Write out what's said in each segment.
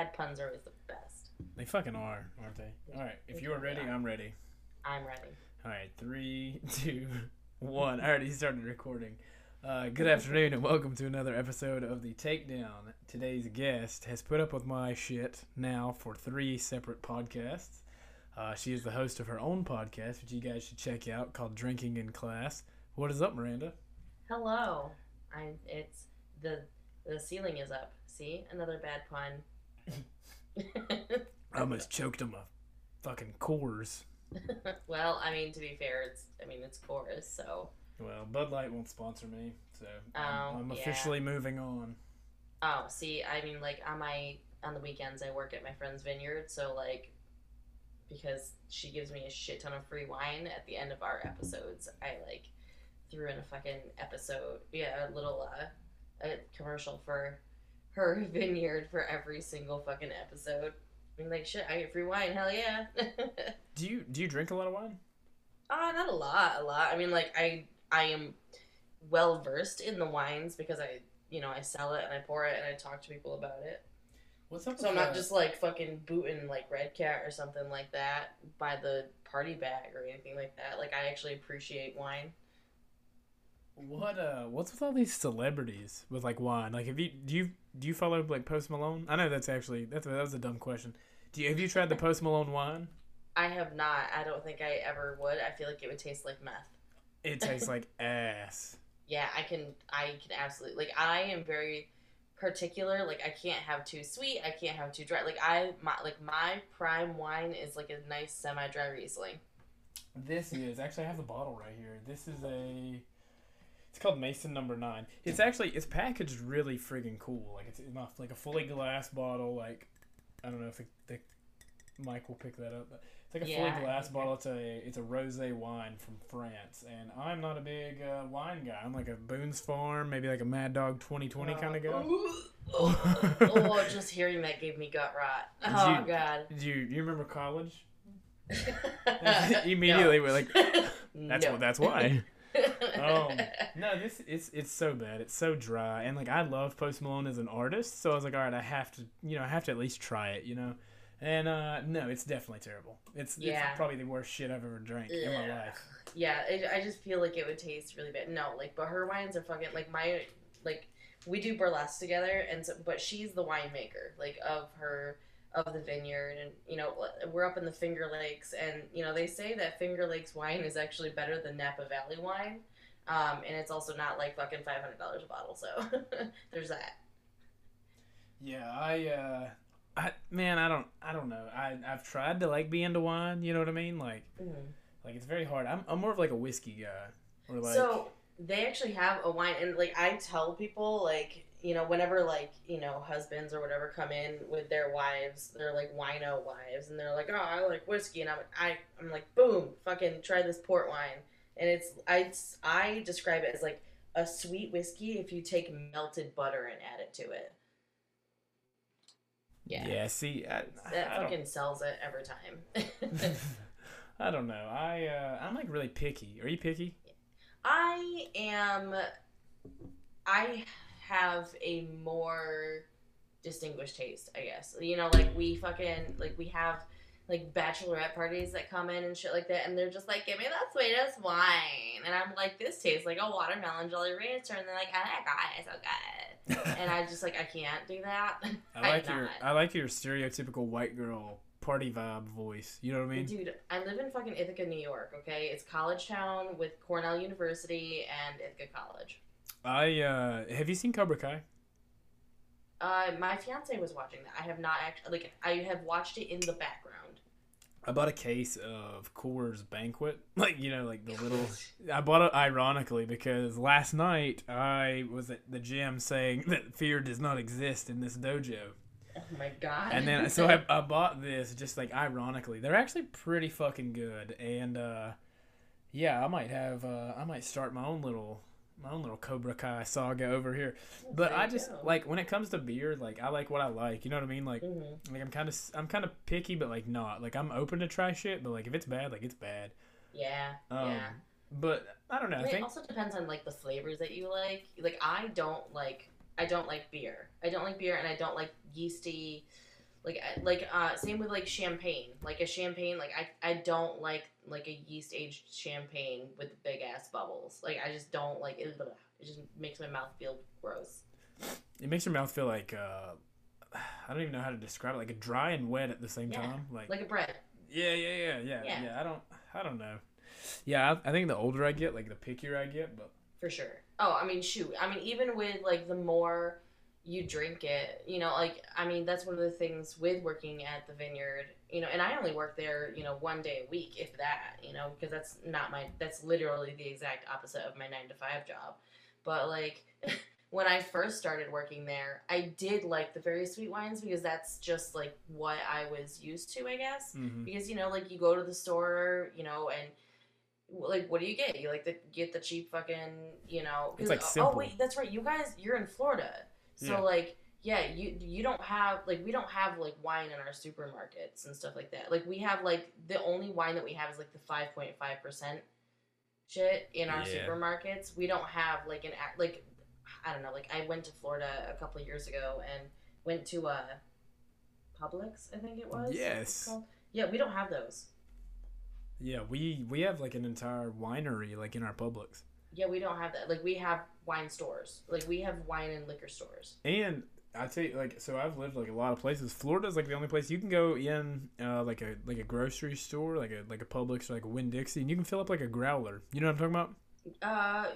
bad puns are always the best. They fucking are, aren't they? All right, if you are ready, I'm ready. I'm ready. All right, three, two, one. I already started recording. Uh, good afternoon and welcome to another episode of the Takedown. Today's guest has put up with my shit now for three separate podcasts. Uh, she is the host of her own podcast, which you guys should check out, called Drinking in Class. What is up, Miranda? Hello. I it's the the ceiling is up. See? Another bad pun. I almost choked on my fucking Coors. well, I mean to be fair, it's I mean it's chorus, so Well, Bud Light won't sponsor me, so I'm, I'm yeah. officially moving on. Oh, see, I mean, like on my on the weekends, I work at my friend's vineyard, so like because she gives me a shit ton of free wine at the end of our episodes, I like threw in a fucking episode, yeah, a little uh, a commercial for her vineyard for every single fucking episode. I mean, like shit, I get free wine, hell yeah. Do you do you drink a lot of wine? Uh, not a lot, a lot. I mean, like I I am well versed in the wines because I you know I sell it and I pour it and I talk to people about it. What's up? So I'm not just like fucking booting like Red Cat or something like that by the party bag or anything like that. Like I actually appreciate wine. What uh what's with all these celebrities with like wine? Like have you do you do you follow like Post Malone? I know that's actually that's that was a dumb question. Do you have you tried the Post Malone wine? I have not. I don't think I ever would. I feel like it would taste like meth. It tastes like ass. Yeah, I can. I can absolutely like. I am very particular. Like I can't have too sweet. I can't have too dry. Like I my like my prime wine is like a nice semi dry Riesling. This is actually I have the bottle right here. This is a it's called Maison number nine. It's actually it's packaged really friggin' cool. Like it's enough like a fully glass bottle. Like I don't know if the mic will pick that up. But it's like a Yeah, fully glass bottle. It's a it's a rosé wine from France, and I'm not a big uh, wine guy. I'm like a Boone's Farm, maybe like a Mad Dog 2020 kind of guy. Ooh. oh, oh, just hearing that gave me gut rot. Oh you- god. Do you you remember college? Immediately we're like, that's No. what that's why. Um, no, this it's it's so bad. It's so dry, and like I love Post Malone as an artist, so I was like, all right, I have to, you know, I have to at least try it, you know. And uh no, it's definitely terrible. It's, Yeah. it's probably the worst shit I've ever drank in my life. Yeah, it, I just feel like it would taste really bad. No, like, but her wines are fucking like my like we do burlesque together, and so but she's the winemaker like of her of the vineyard, and you know we're up in the Finger Lakes, and you know they say that Finger Lakes wine is actually better than Napa Valley wine, um, and it's also not like fucking five hundred dollars a bottle. So there's that. Yeah, I uh I man, I don't I don't know. I I've tried to like be into wine, you know what I mean? Like like it's very hard. I'm I'm more of like a whiskey guy. Or like so they actually have a wine, and like I tell people, like you know, whenever like you know husbands or whatever come in with their wives, they're like wino wives, and they're like, oh, I like whiskey, and I'm I I'm like, boom, fucking try this port wine, and it's I I describe it as like a sweet whiskey if you take melted butter and add it to it. Yeah, Yeah, see, I, that I don't- fucking sells it every time. I don't know. I uh, I'm like really picky. Are you picky? I am. I have a more distinguished taste, I guess. You know, like we fucking like we have like bachelorette parties that come in and shit like that, and they're just like, "Give me the sweetest wine," and I'm like, "This tastes like a watermelon Jolly Rancher," and they're like, ah, "Oh my god, it's so good," and I just like I can't do that. I like your not. I like your stereotypical white girl party vibe voice. You know what I mean? Dude, I live in fucking Ithaca, New York. Okay, it's college town with Cornell University and Ithaca College. I uh have you seen Cobra Kai? Uh, my fiance was watching that. I have not actually like I have watched it in the background. I bought a case of Coors Banquet, like you know, like the little. I bought it ironically because last night I was at the gym saying that fear does not exist in this dojo, Oh my god! and then so I, I bought this just like ironically. They're actually pretty fucking good, and uh, yeah, I might have uh, I might start my own little my own little Cobra Kai saga over here. But I just go. like when it comes to beer, like I like what I like. You know what I mean? Like Mhm. like I'm kind of I'm kind of picky, but like not. Like I'm open to try shit, but like if it's bad, like it's bad. Yeah, Um, yeah. But I don't know. I And it also depends on like the flavors that you like. Like I don't like I don't like beer. I don't like beer, and I don't like yeasty Like like uh same with like champagne. Like a champagne, like I I don't like like a yeast aged champagne with big ass bubbles. Like I just don't like it. It just makes my mouth feel gross. It makes your mouth feel like uh, I don't even know how to describe it. Like a dry and wet at the same Yeah, time. Like, Like a bread. yeah, yeah, yeah, yeah, Yeah. yeah. I don't, I don't know. Yeah, I, I think the older I get, like the pickier I get, but For sure. Oh, I mean, shoot. I mean, even with like the more you drink it, you know, like I mean, that's one of the things with working at the vineyard, you know, and I only work there, you know, one day a week, if that, you know, because that's not my, that's literally the exact opposite of my nine to five job. But like when I first started working there, I did like the very sweet wines because that's just like what I was used to, I guess mhm. because you know like you go to the store you know and like what do you get you like the get the cheap fucking you know 'cause- It's, like, oh wait that's right you guys you're in florida so Yeah. like yeah you you don't have like we don't have like wine in our supermarkets and stuff like that like we have like the only wine that we have is like the 5.5% shit in our Yeah. supermarkets we don't have like an like i don't know like i went to florida a couple of years ago and went to uh publix i think it was Yes. Yeah, we don't have those. yeah, we we have like an entire winery like in our Publix, Yeah, we don't have that. Like we have wine stores. Like we have wine and liquor stores. and I tell you, like, so I've lived like a lot of places. Florida's like the only place you can go in, uh, like a like a grocery store, like a like a Publix or like a Winn Dixie, and you can fill up like a growler. You know what I'm talking about? Uh,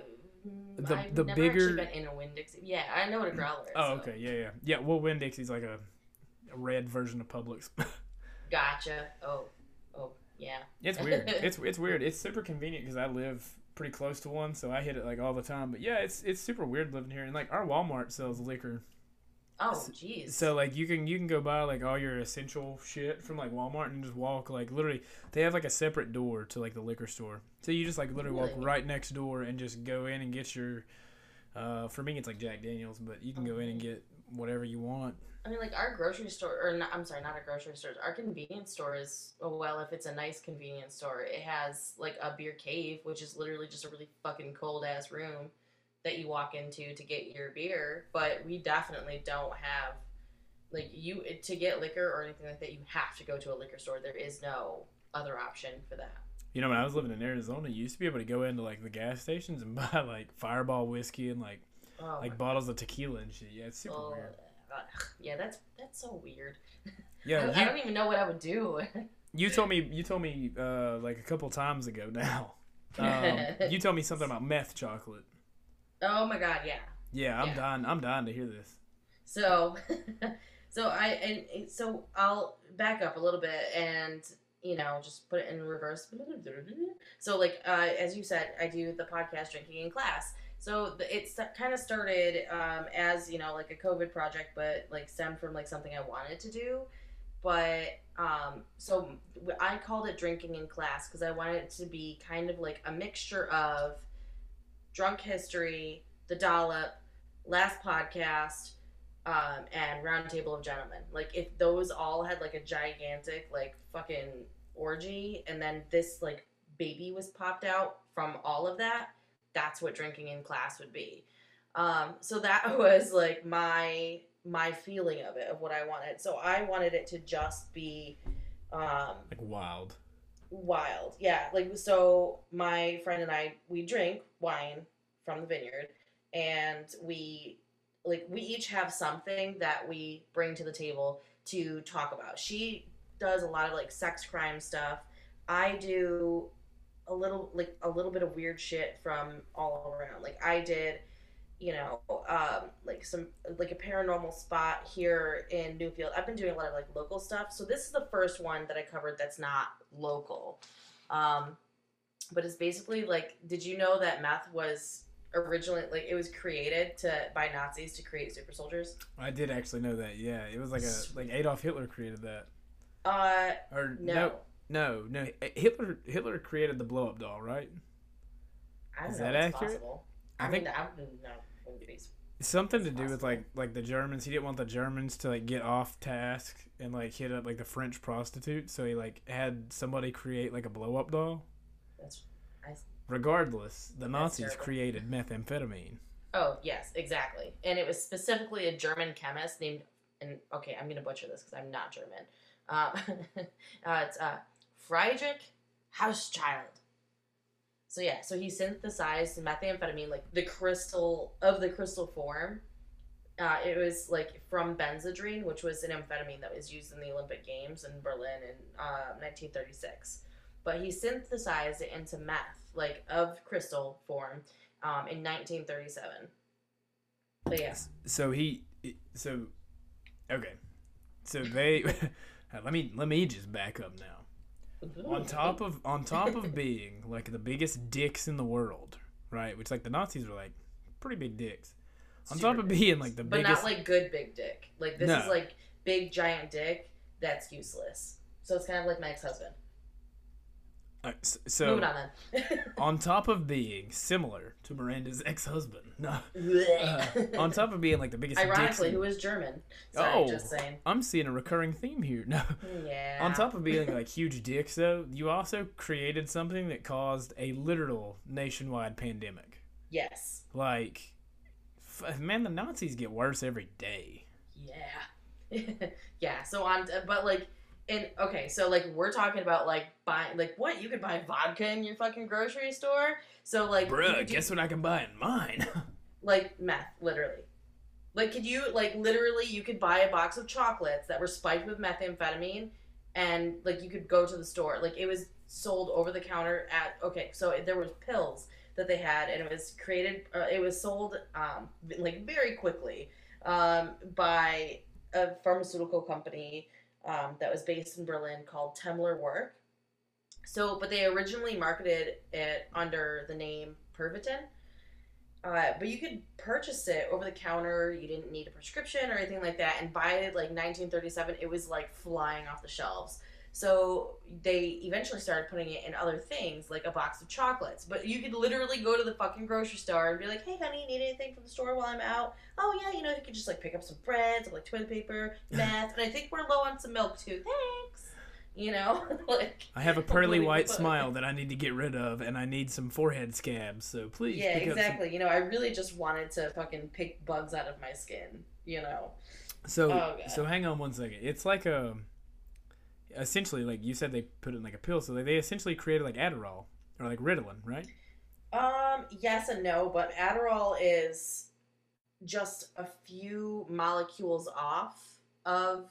The- I've the never bigger- actually been in a Winn Dixie. Yeah, I know what a growler is. Oh, so. okay, yeah, yeah, yeah. Well, Winn Dixie's like a, a red version of Publix. Gotcha. Oh, oh, yeah. It's weird. it's it's weird. It's super convenient because I live pretty close to one, so I hit it like all the time. But yeah, it's it's super weird living here, and like our Walmart sells liquor, Oh, jeez. so like you can you can go buy like all your essential shit from like Walmart and just walk like literally they have like a separate door to like the liquor store, so you just like literally walk right next door and just go in and get your. Uh, for me, it's like Jack Daniels, but you can go in and get whatever you want. I mean, like our grocery store, or not, I'm sorry, not a grocery store. Our convenience store is oh, well, if it's a nice convenience store, it has like a beer cave, which is literally just a really fucking cold ass room that you walk into to get your beer. But we definitely don't have like you to get liquor or anything like that. You have to go to a liquor store. There is no other option for that. You know, when I was living in Arizona, you used to be able to go into like the gas stations and buy like Fireball whiskey and like Oh, like bottles of tequila and shit. Yeah, it's super weird. Ugh. yeah, that's that's so weird. Yeah, I, I don't even know what I would do. you told me you told me uh, like a couple times ago now. Um, you told me something about meth chocolate. oh my god, yeah. Yeah, I'm Yeah. dying. I'm dying to hear this. So, so I and and so I'll back up a little bit and you know just put it in reverse. So like uh, as you said, I do the podcast drinking in class. So the, it's kind of started um, as you know like a COVID project, but like stemmed from like something I wanted to do. But um, so I called it drinking in class because I wanted it to be kind of like a mixture of drunk history, the dollop, last podcast, um, and Roundtable of Gentlemen. Like if those all had like a gigantic like fucking orgy, and then this like baby was popped out from all of that, that's what drinking in class would be. Um, so that was like my my feeling of it of what I wanted. So I wanted it to just be um, Like wild. wild. Yeah, like so my friend and I we drink wine from the vineyard and we like we each have something that we bring to the table to talk about. She does a lot of like sex crime stuff. I do a little like a little bit of weird shit from all around. Like I did you know, um, like some like a paranormal spot here in Newfield. I've been doing a lot of like local stuff, so this is the first one that I covered that's not local. Um, but it's basically like, did you know that meth was originally like it was created to by Nazis to create super soldiers? I did actually know that. Yeah, it was like a like Adolf Hitler created that. Uh, Or no, no, no, no. Hitler Hitler created the blow up doll, right? I don't Is know. that accurate? Possible. I I, think- mean, I wouldn't know. Something to do with like like the Germans. He didn't want the Germans to like get off task and like hit up like the French prostitute, so he like had somebody create like a blow up doll. That's Regardless, the Nazis created methamphetamine. Oh, yes, exactly. And it was specifically a German chemist named and okay, I'm gonna butcher this because I'm not German. Um, uh, it's uh, Friedrich Hauschild. So yeah, so he synthesized methamphetamine, like the crystal of the crystal form. Uh, it was like from benzedrine, which was an amphetamine that was used in the Olympic Games in Berlin in uh, 1936. But he synthesized it into meth, like of crystal form, um, in 1937. But yeah, So he, so, okay, so they. let me let me just back up now. On top of on top of being like the biggest dicks in the world, right? Which like the Nazis were like pretty big dicks. On top of being like the but biggest, but not like good big dick. Like this No. is like big giant dick that's useless. So it's kind of like my ex-husband. uh, s- so on on top of being similar to Miranda's ex-husband, no, uh, on top of being like the biggest Ironically, who is German? Sorry, Oh. just saying. I'm seeing a recurring theme here. No, Yeah. on top of being like huge dicks, though, you also created something that caused a literal nationwide pandemic. Yes. Like, f- man, the Nazis get worse every day. Yeah. yeah. So on, but like, and okay, so like we're talking about like buying, like what you could buy vodka in your fucking grocery store. So like, Bruh, do- guess what I can buy in mine? like meth, literally. Like, could you like literally you could buy a box of chocolates that were spiked with methamphetamine, and like you could go to the store. Like it was sold over the counter at okay, so there was pills that they had, and it was created. Uh, it was sold um, like very quickly um, by a pharmaceutical company um, that was based in Berlin called Temmler Werke. So, but they originally marketed it under the name Pervitin. Uh, but you could purchase it over the counter. You didn't need a prescription or anything like that. And by like 1937, it was like flying off the shelves. So they eventually started putting it in other things, like a box of chocolates. But you could literally go to the fucking grocery store and be like, "Hey, honey, need anything from the store while I'm out?" Oh yeah, you know, you could just like pick up some bread, some like toilet paper, meth, and I think we're low on some milk too. Thanks. You know, like I have a pearly white smile that I need to get rid of, and I need some forehead scabs. So please, yeah, exactly. You know, I really just wanted to fucking pick bugs out of my skin. You know. So, Oh, so hang on one second. It's like a, essentially, like you said, they put it in like a pill. So they, essentially created like Adderall or like Ritalin, right? Um, yes and no, but Adderall is just a few molecules off of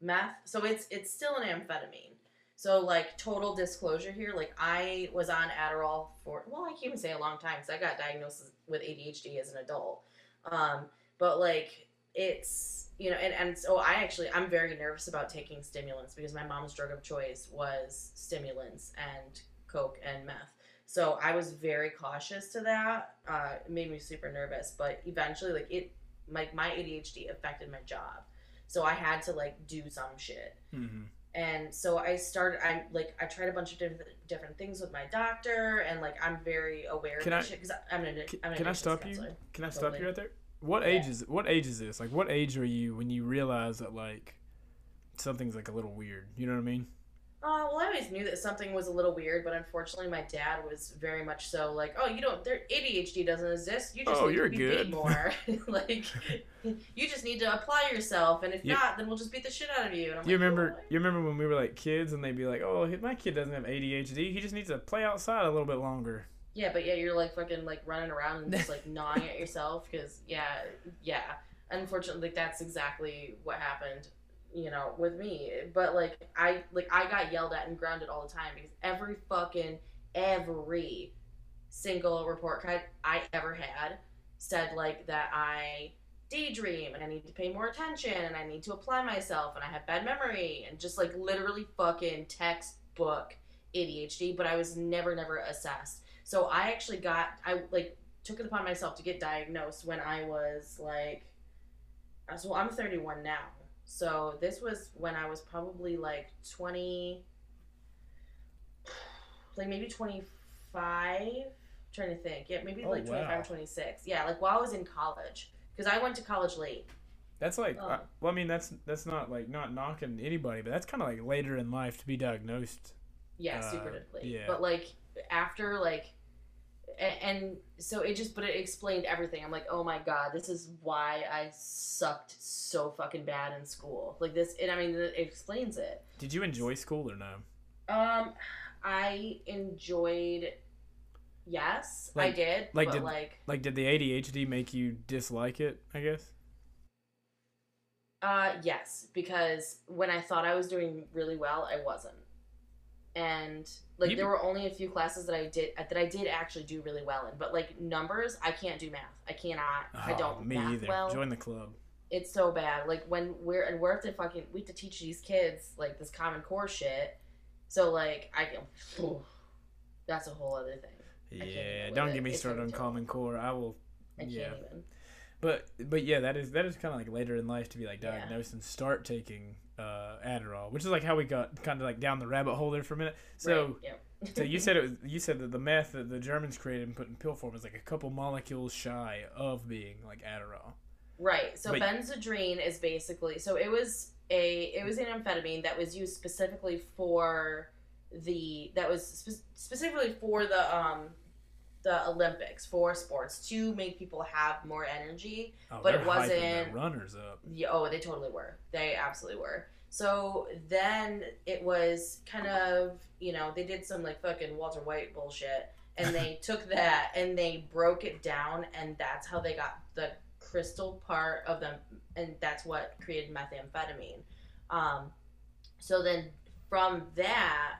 meth. So it's it's still an amphetamine. So like total disclosure here, like I was on Adderall for well, I can't even say a long time because I got diagnosed with ADHD as an adult. Um, but like it's you know, and, and so I actually I'm very nervous about taking stimulants because my mom's drug of choice was stimulants and coke and meth. So I was very cautious to that. Uh, it made me super nervous, but eventually, like it, like my ADHD affected my job, so I had to like do some shit. Mm-hmm. And so I started. I like I tried a bunch of different different things with my doctor, and like I'm very aware Can of I- shit because I'm an. Can, I'm an can I stop you? Can I stop Totally. you right there? What Yeah. age is what age is this? Like, what age are you when you realize that like something's like a little weird? You know what I mean? Uh, well, I always knew that something was a little weird, but unfortunately, my dad was very much so like, "Oh, you don't. There, ADHD doesn't exist. You just Oh, need you're to be good." beat more. like, you just need to apply yourself, and if not, then we'll just beat the shit out of you." And I'm You like, remember? "Oh, You remember when we were like kids and they'd be like, "Oh, my kid doesn't have ADHD. He just needs to play outside a little bit longer." Yeah, but yeah, you're like fucking like running around and just like gnawing at yourself because yeah, yeah. Unfortunately, like that's exactly what happened, you know, with me. But like I like I got yelled at and grounded all the time because every fucking every single report card I ever had said like that I daydream and I need to pay more attention and I need to apply myself and I have bad memory and just like literally fucking textbook ADHD, but I was never never assessed. So I actually got I like took it upon myself to get diagnosed when I was like so I'm 31 now. So this was when I was probably like 20 like maybe 25 trying to think. Yeah, maybe Oh, like 25 wow. or 26. Yeah, like while I was in college because I went to college late. That's like, Oh. I- well, I mean, that's that's not like not knocking anybody, but that's kind of like later in life to be diagnosed. Yeah, Uh, super late. yeah. But like after like and so it just but it explained everything i'm like oh my god this is why i sucked so fucking bad in school like this and i mean it explains it Did you enjoy school or no? um i enjoyed yes i did like but did- like Like, did the ADHD make you dislike it? I guess. uh yes because when i thought i was doing really well i wasn't and like You- there were only a few classes that i did that i did actually do really well in but like numbers i can't do math i cannot i Oh, don't Me math either. well Join the club. it's so bad. Like when we're and we're to fucking we have to teach these kids like this common core shit. So like I can, that's a whole other thing. Yeah, don't get me started on. Common Core. I will. I yeah, can't even. but but yeah, that is that is kind of like later in life to be like Yeah. diagnosed and start taking uh, Adderall, which is like how we got kind of like down the rabbit hole there for a minute. So right, so you said it was you said that the meth that the Germans created and put in pill form was like a couple molecules shy of being like Adderall. right. So But- benzedrine is basically so it was a it was an amphetamine that was used specifically for the that was spe- specifically for the um the Olympics for sports to make people have more energy Oh, But it wasn't- runners up. Yeah, oh, they totally were. They absolutely were. So then it was kind of, you know, they did some like fucking Walter White bullshit and they took that and they broke it down and that's how they got the crystal part of them and that's what created methamphetamine. Um so then from that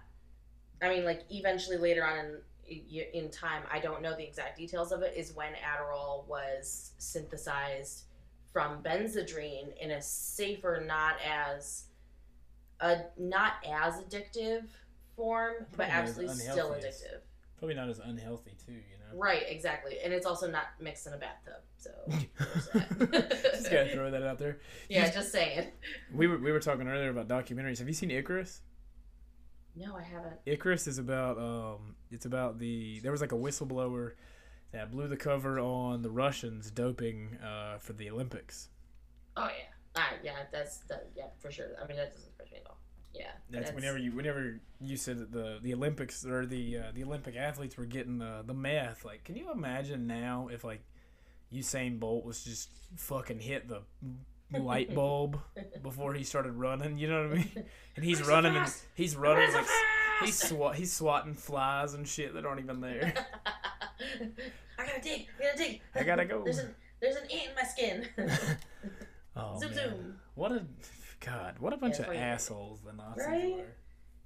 I mean like eventually later on in in time, I don't know the exact details of it, is when Adderall was synthesized from benzedrine in a safer, not as a not as addictive form, but Probably as absolutely still addictive. Probably not as unhealthy too, you know. Right, exactly, and it's also not mixed in a bathtub. So Just gotta throw that out there. yeah, just saying. We were we were talking earlier about documentaries. Have you seen Icarus? No, I haven't. Icarus is about um it's about the there was like a whistleblower that blew the cover on the Russians doping uh for the Olympics. Oh yeah, ah, yeah, that's that. Yeah, for sure. I mean, that doesn't surprise me at all. Yeah, That's, whenever you whenever you said that the the Olympics or the uh, the Olympic athletes were getting the the math. Like, can you imagine now if like Usain Bolt was just fucking hit the light bulb before he started running? You know what I mean? And he's so running and he's running so like he's swat he's swatting flies and shit that aren't even there. I gotta dig. I gotta dig. I gotta go. There's an there's an ant in my skin. Oh zoom man, zoom. what a god! What a bunch Yeah, of assholes the Nazis Right? were.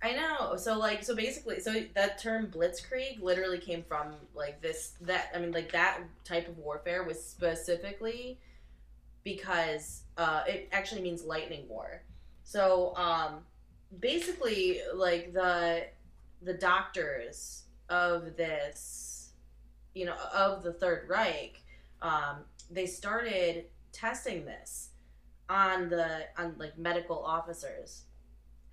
I know. So like so basically so that term blitzkrieg literally came from like this that I mean like that type of warfare was specifically because uh it actually means lightning war. So um basically like the the doctors of this you know of the Third Reich um they started testing this on the on like medical officers.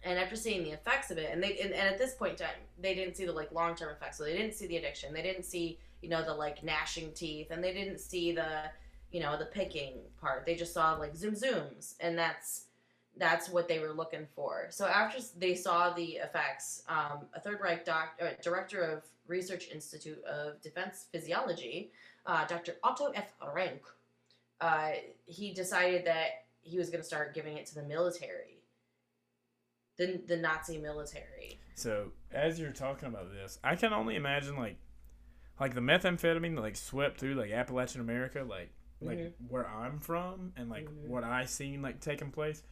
And after seeing the effects of it and they and, and at this point in time they didn't see the like long-term effects. So they didn't see the addiction. They didn't see you know the like gnashing teeth. And they didn't see the you know the picking part. They just saw like zoom zooms and that's that's what they were looking for. So after they saw the effects um, a third reich doc, uh, director of research institute of defense physiology uh, dr otto f. Ranke uh, he decided that he was going to start giving it to the military. The, the nazi military. So as you're talking about this, I can only imagine like like the methamphetamine like swept through like Appalachian America, like like Mhm. where I'm from and like Mhm. what I seen like taking place.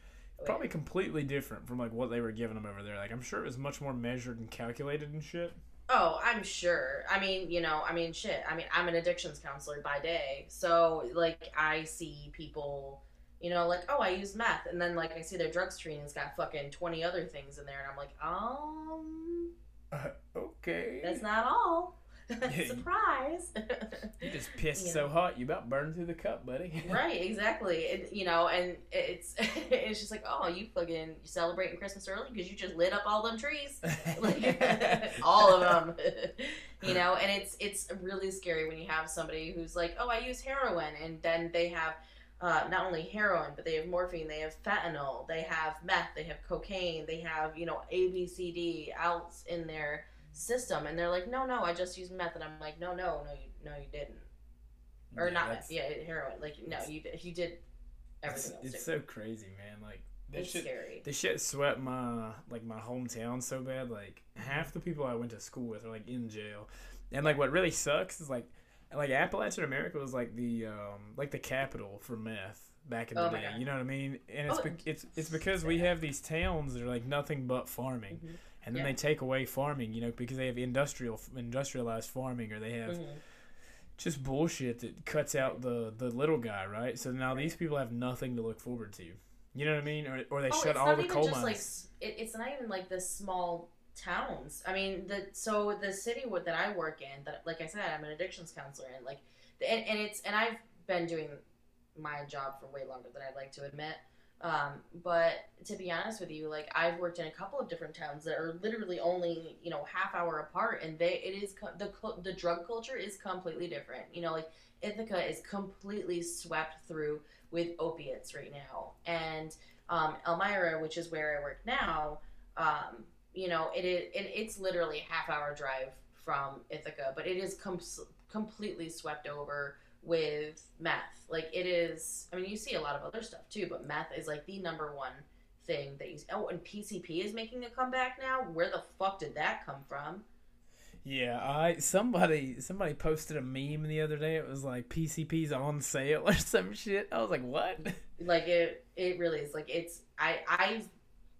Probably completely different from like what they were giving them over there. Like I'm sure it was much more measured and calculated and shit. Oh, I'm sure. I mean, you know, I mean, shit. I mean, I'm an addictions counselor by day, so like I see people, you know, like oh, I use meth, and then like I see their drug screen has got fucking twenty other things in there, and I'm like, um, okay. that's not all. Surprise. you just pissed you so know. hot you about burned through the cup, buddy. right, exactly. It, you know, and it's it's just like, oh, you fucking you celebrating Christmas early because you just lit up all them trees. like all of them you know and it's it's really scary when you have somebody who's like oh i use heroin and then they have uh, not only heroin but they have morphine they have fentanyl they have meth they have cocaine they have you know abcd outs in their system and they're like no no i just used meth and i'm like no no no you no you didn't or Yeah, not meth yeah heroin like no you you did It's, everything else it's so crazy, man. Like that it's shit. scary The shit swept my like my hometown so bad. Like half the people I went to school with are like in jail, and like what really sucks is like like Appalachian America was like the um like the capital for meth back in the Oh day. You know what I mean? And it's Oh, be- it's it's because we have these towns that are like nothing but farming, Mhm. And then Yeah. they take away farming. You know because they have industrial industrialized farming or they have Mhm. just bullshit that cuts out the the little guy, right? So now these people have nothing to look forward to. You know what I mean? Or, or they oh, shut all the coal just mines. like it, it's not even like the small towns i mean the so the city that i work in that like i said i'm an addictions counselor and like and, and it's and i've been doing my job for way longer than i'd like to admit um, but to be honest with you like i've worked in a couple of different towns that are literally only you know half hour apart and they it is the the drug culture is completely different. You know like ithaca is completely swept through with opiates right now. And um, Elmira, which is where I work now, um, you know, it is it, it's literally a half hour drive from Ithaca, but it is com- completely swept over with meth. Like it is. I mean, you see a lot of other stuff too, but meth is like the number one thing that you. Oh, and PCP is making a comeback now. Where the fuck did that come from? Yeah, I somebody somebody posted a meme the other day. It was like PCP's on sale or some shit. I was like, what? Like it, it really is. Like it's. I, I.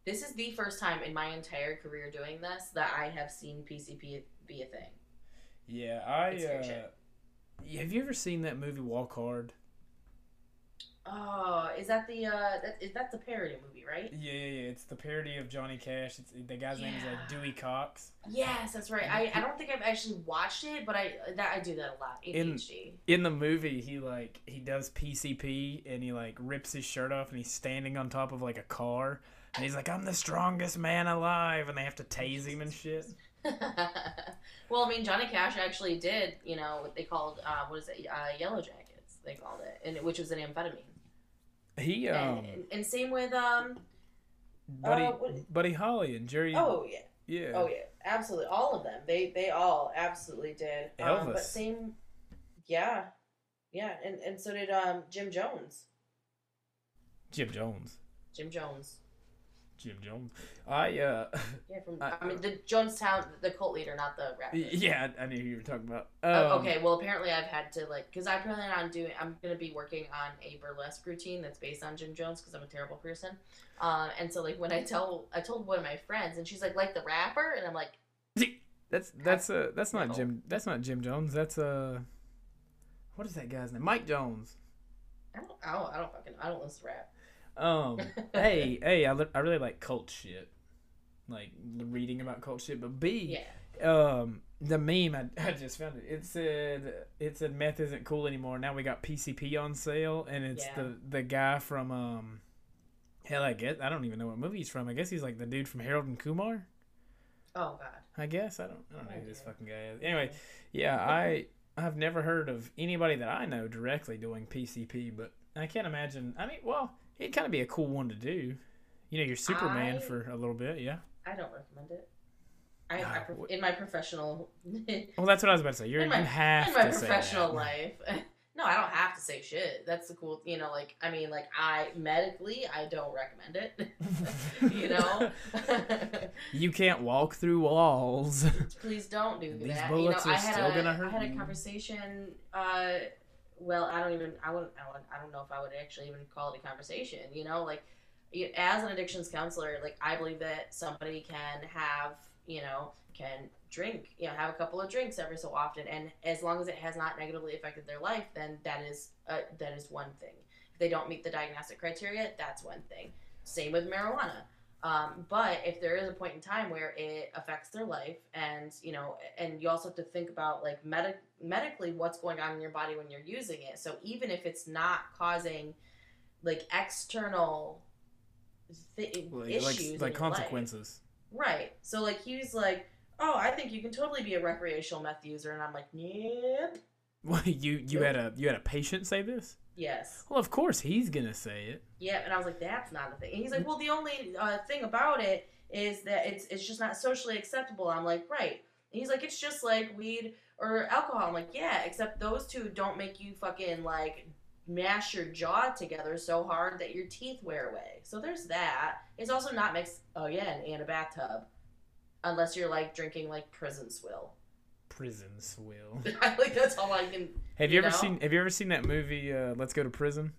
This is the first time in my entire career doing this that I have seen PCP be a thing. Yeah, I. Uh, have you ever seen that movie Walk Hard? Oh, is that the uh that is that the parody movie, right? Yeah, yeah, yeah. It's the parody of Johnny Cash. It's the guy's name is like Dewey Cox. Yes, that's right. I, I don't think I've actually watched it, but I that I do that a lot. In- ADHD. In the movie, he like he does PCP and he like rips his shirt off and he's standing on top of like a car and he's like, "I'm the strongest man alive," and they have to tase him and shit. well, I mean, Johnny Cash actually did, you know, what they called uh, what is it, uh, Yellow Jackets? They called it, and which was an amphetamine. He um, and, and same with um. Buddy uh, what- Buddy Holly and Jerry. Oh yeah. yeah. Oh yeah. Absolutely. All of them. They they all absolutely did. Um, but Elvis. same. Yeah. Yeah, and and so did um Jim Jones. Jim Jones. Jim Jones. Jim Jones. I uh Yeah, from I- I, mean the Jonestown, the cult leader, not the rapper. yeah, I knew who you were talking about. Oh, Um, okay, well apparently I've had to like because I plan on doing. I'm gonna be working on a burlesque routine that's based on Jim Jones because I'm a terrible person. Um, and so like when I tell, I told one of my friends, and she's like, like the rapper, and I'm like, That's that's uh that's not No. Jim that's not Jim Jones. That's uh what is that guy's name? Mike Jones. I don't, I don't, I don't fucking, I don't listen to rap. Um hey, hey, I, li- I really like cult shit. Like reading about cult shit, but B Yeah. um the meme I, I just found it. It said it said meth isn't cool anymore. Now we got PCP on sale and it's Yeah. the the guy from um hell I guess I don't even know what movie he's from. I guess he's like the dude from Harold and Kumar. Oh God. I guess I don't I don't know who this fucking guy is. Anyway, yeah, I I've never heard of anybody that I know directly doing PCP, but I can't imagine. I mean, well, it'd kind of be a cool one to do. You know, you're Superman I- for a little bit, yeah. I don't recommend it. I, Ah, I prof- in my professional, Well, that's what I was about to say. You're, my- you have my to say professional life. No, I don't have to say shit. That's the cool, you know. Like, I mean, like, I medically, I don't recommend it. you know, you can't walk through walls. please don't do These that. bullets you know, are I had still a, gonna hurt I had a conversation. Uh, well, I don't even. I wouldn't. I, would, I don't know if I would actually even call it a conversation. You know, like as an addictions counselor, like I believe that somebody can have, you know, can drink, you know, have a couple of drinks every so often, and as long as it has not negatively affected their life, then that is uh, that is one thing. If they don't meet the diagnostic criteria, that's one thing. Same with marijuana. Um, but if there is a point in time where it affects their life, and you know, and you also have to think about like medic medically what's going on in your body when you're using it. So even if it's not causing like external th- like, issues, like, like your life. consequences. right? So like he's like, oh, I think you can totally be a recreational meth user, and I'm like, nope. Well, you you had a you had a patient say this? Yes. Well, of course he's gonna say it. Yeah, and I was like, that's not a thing. And he's like, well, the only uh, thing about it is that it's it's just not socially acceptable. I'm like, right. And he's like, it's just like weed or alcohol. I'm like, yeah, except those two don't make you fucking like mash your jaw together so hard that your teeth wear away. So there's that. It's also not mixed again in a bathtub, unless you're like drinking like prison swill. Prison swill. like that's all I can. Have you, You ever know? seen Have you ever seen that movie? Uh, Let's go to prison.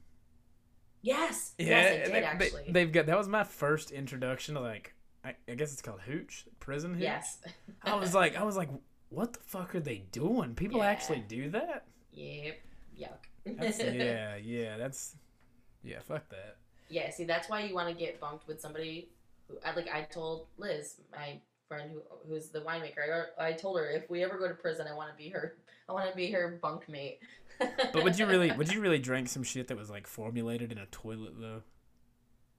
Yes, yes, I did. They, have got that was my first introduction to like I, I guess it's called hooch, prison hooch. yes. I was like, I was like, what the fuck are they doing? People Yeah. actually do that? Yep. Yuck. That's, yeah, yeah, that's yeah, fuck that. Yeah, see, that's why you want to get bunked with somebody who, I like. I told Liz, my friend who who's the winemaker. I, I told her if we ever go to prison, I want to be her. I want to be her bunk mate. But would you really would you really drink some shit that was like formulated in a toilet though?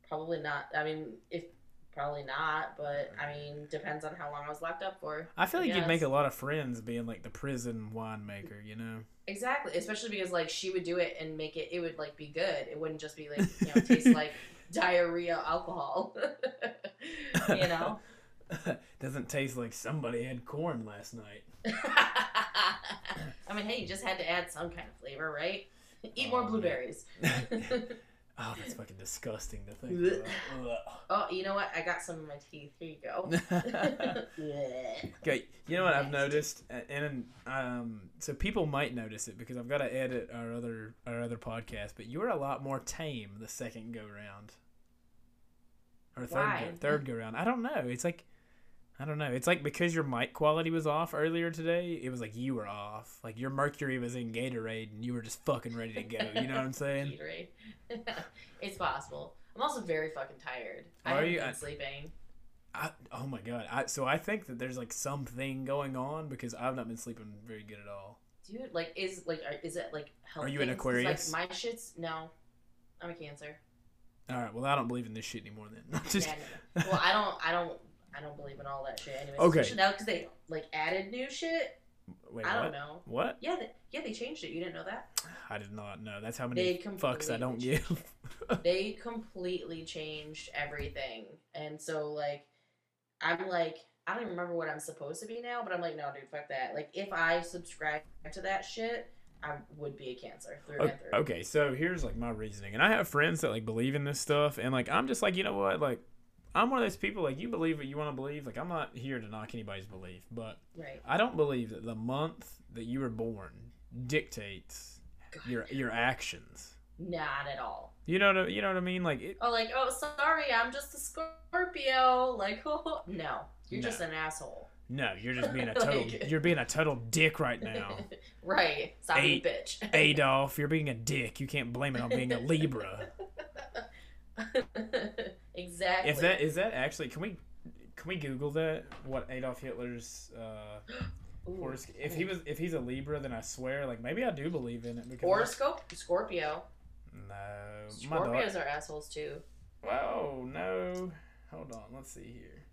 Probably not. I mean, if probably not, but I mean, depends on how long I was locked up for. I feel like you'd make a lot of friends being like the prison winemaker, you know? Exactly, especially because like she would do it and make it. It would like be good. It wouldn't just be like you know taste like diarrhea alcohol. you know. Doesn't taste like somebody had corn last night. I mean, hey, you just had to add some kind of flavor, right? Eat more Oh, blueberries. Oh, that's fucking disgusting to think oh, you know what? I got some in my teeth. Here you go. Okay, you know what I've noticed, and um, so people might notice it because I've got to edit our other our other podcast. But you were a lot more tame the second go round, or third Why? go, third go round. I don't know. It's like I don't know. It's like because your mic quality was off earlier today. It was like you were off. Like your mercury was in Gatorade, and you were just fucking ready to go. You know what I'm saying? Gatorade. it's possible. I'm also very fucking tired. I Are haven't you? been I- sleeping. I, oh my god! I, so I think that there's like something going on because I've not been sleeping very good at all. Dude, like, is like, are- is it like health? Are you an Aquarius? Like my shit's no. I'm a Cancer. All right, well I don't believe in this shit anymore. Then just Yeah, no. Well, I don't. I don't. I don't believe in all that shit. Anyways, Okay. Especially now because they like added new shit. wait. What? I what? don't know. What? Yeah, they, yeah, they changed it. You didn't know that? I did not know. That's how many fucks I don't give. they completely changed everything, and so like, I'm like, I don't even remember what I'm supposed to be now, but I'm like, no, dude, fuck that. Like, if I subscribe to that shit, I would be a Cancer through and through. okay, so here's like my reasoning, and I have friends that like believe in this stuff, and like I'm just like you know what, like I'm one of those people like you believe what you want to believe. Like I'm not here to knock anybody's belief, but Right. I don't believe that the month that you were born dictates your your actions. Not at all. You know what I, you know what I mean? Like it, Oh, like, oh, sorry, I'm just a Scorpio. Like, oh, no, you're No. just an asshole. no, you're just being a total Like- you're being a total dick right now. right. Stop Eight. a bitch. Adolf, you're being a dick. You can't blame it on being a Libra. Exactly. If that is that actually, can we can we Google that? What Adolf Hitler's uh, Ooh. horoscope? If he was if he's a Libra, then I swear, like maybe I do believe in it because horoscope, Scorpio. no. Scorpios are assholes too. Whoa, no. Hold on, let's see here.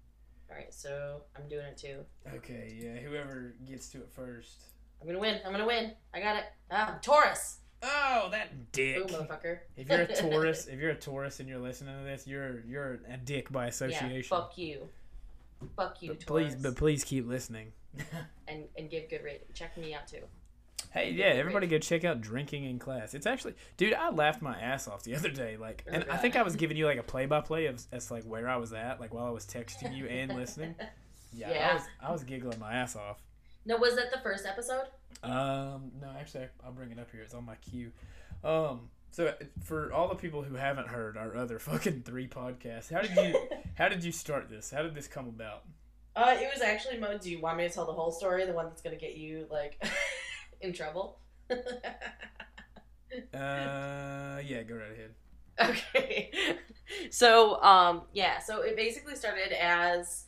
All right, so I'm doing it too. Okay, yeah, whoever gets to it first. I'm gonna win. I'm gonna win. I got it. Ah, Taurus. Oh, that dick. Motherfucker. If you're a Taurus, if you're a Taurus and you're listening to this, you're you're a dick by association. Yeah, fuck you. Fuck you, But Taurus. please, but please keep listening. and and give good rating. Check me out too. Hey, yeah, everybody go check out Drinking in Class. It's actually, dude, I laughed my ass off the other day. Like, Oh, and I think I was giving you like a play by play of as like where I was at, like while I was texting you and listening. Yeah, I was I was giggling my ass off. No, was that the first episode? Um, no, actually, I'll bring it up here. It's on my queue. Um, so for all the people who haven't heard our other fucking three podcasts, how did you how did you start this? How did this come about? Uh, it was actually Mo. Do you want me to tell the whole story? The one that's gonna get you like in trouble? Uh, yeah, go right ahead. okay. So, um, yeah. So it basically started as,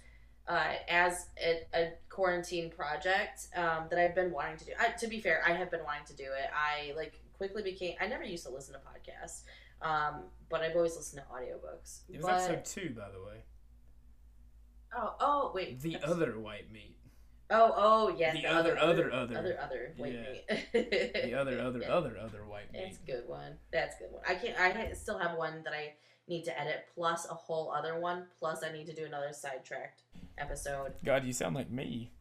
uh, as a, a quarantine project um, that I've been wanting to do. I, to be fair, I have been wanting to do it. I like quickly became. I never used to listen to podcasts, um, but I've always listened to audiobooks. It was but, episode two, by the way. oh, oh, wait. The episode- other white meat. Oh, oh, yeah. The other, other, other. other, other. Wait, Yeah. wait. The other, other, Yeah. other, other white meat. That's a good one. That's a good one. I can't. I still have one that I need to edit, plus a whole other one. Plus, I need to do another sidetracked episode. God, you sound like me.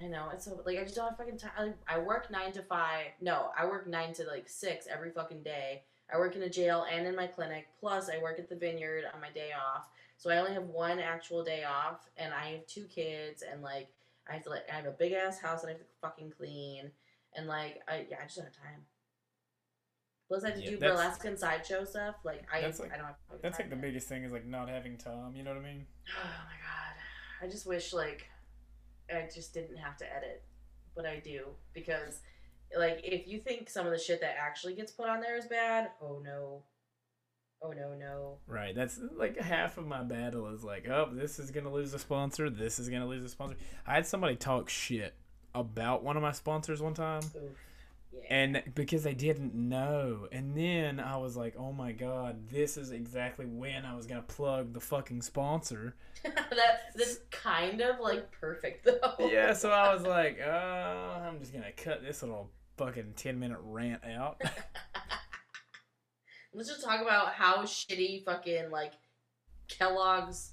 I know it's so like I just don't have fucking time. I work nine to five. No, I work nine to like six every fucking day. I work in a jail and in my clinic. Plus, I work at the vineyard on my day off. So I only have one actual day off, and I have two kids, and like I have to like I have a big ass house that I have to fucking clean, and like I yeah I just don't have time. Plus, I have to Yeah, do burlesque and sideshow stuff. Like I That's like- I don't have That's like the biggest thing is like not having Tom. You know what I mean? Oh my god. I just wish like I just didn't have to edit. But I do. Because like if you think some of the shit that actually gets put on there is bad, oh no. Oh no no. Right. That's like half of my battle is like, oh, this is gonna lose a sponsor. This is gonna lose a sponsor. I had somebody talk shit about one of my sponsors one time. Oof. Yeah. and because they didn't know and then i was like oh my god this is exactly when i was gonna plug the fucking sponsor that that's kind of like perfect though. yeah so i was like oh, i'm just gonna cut this little fucking 10 minute rant out Let's just talk about how shitty fucking like Kellogg's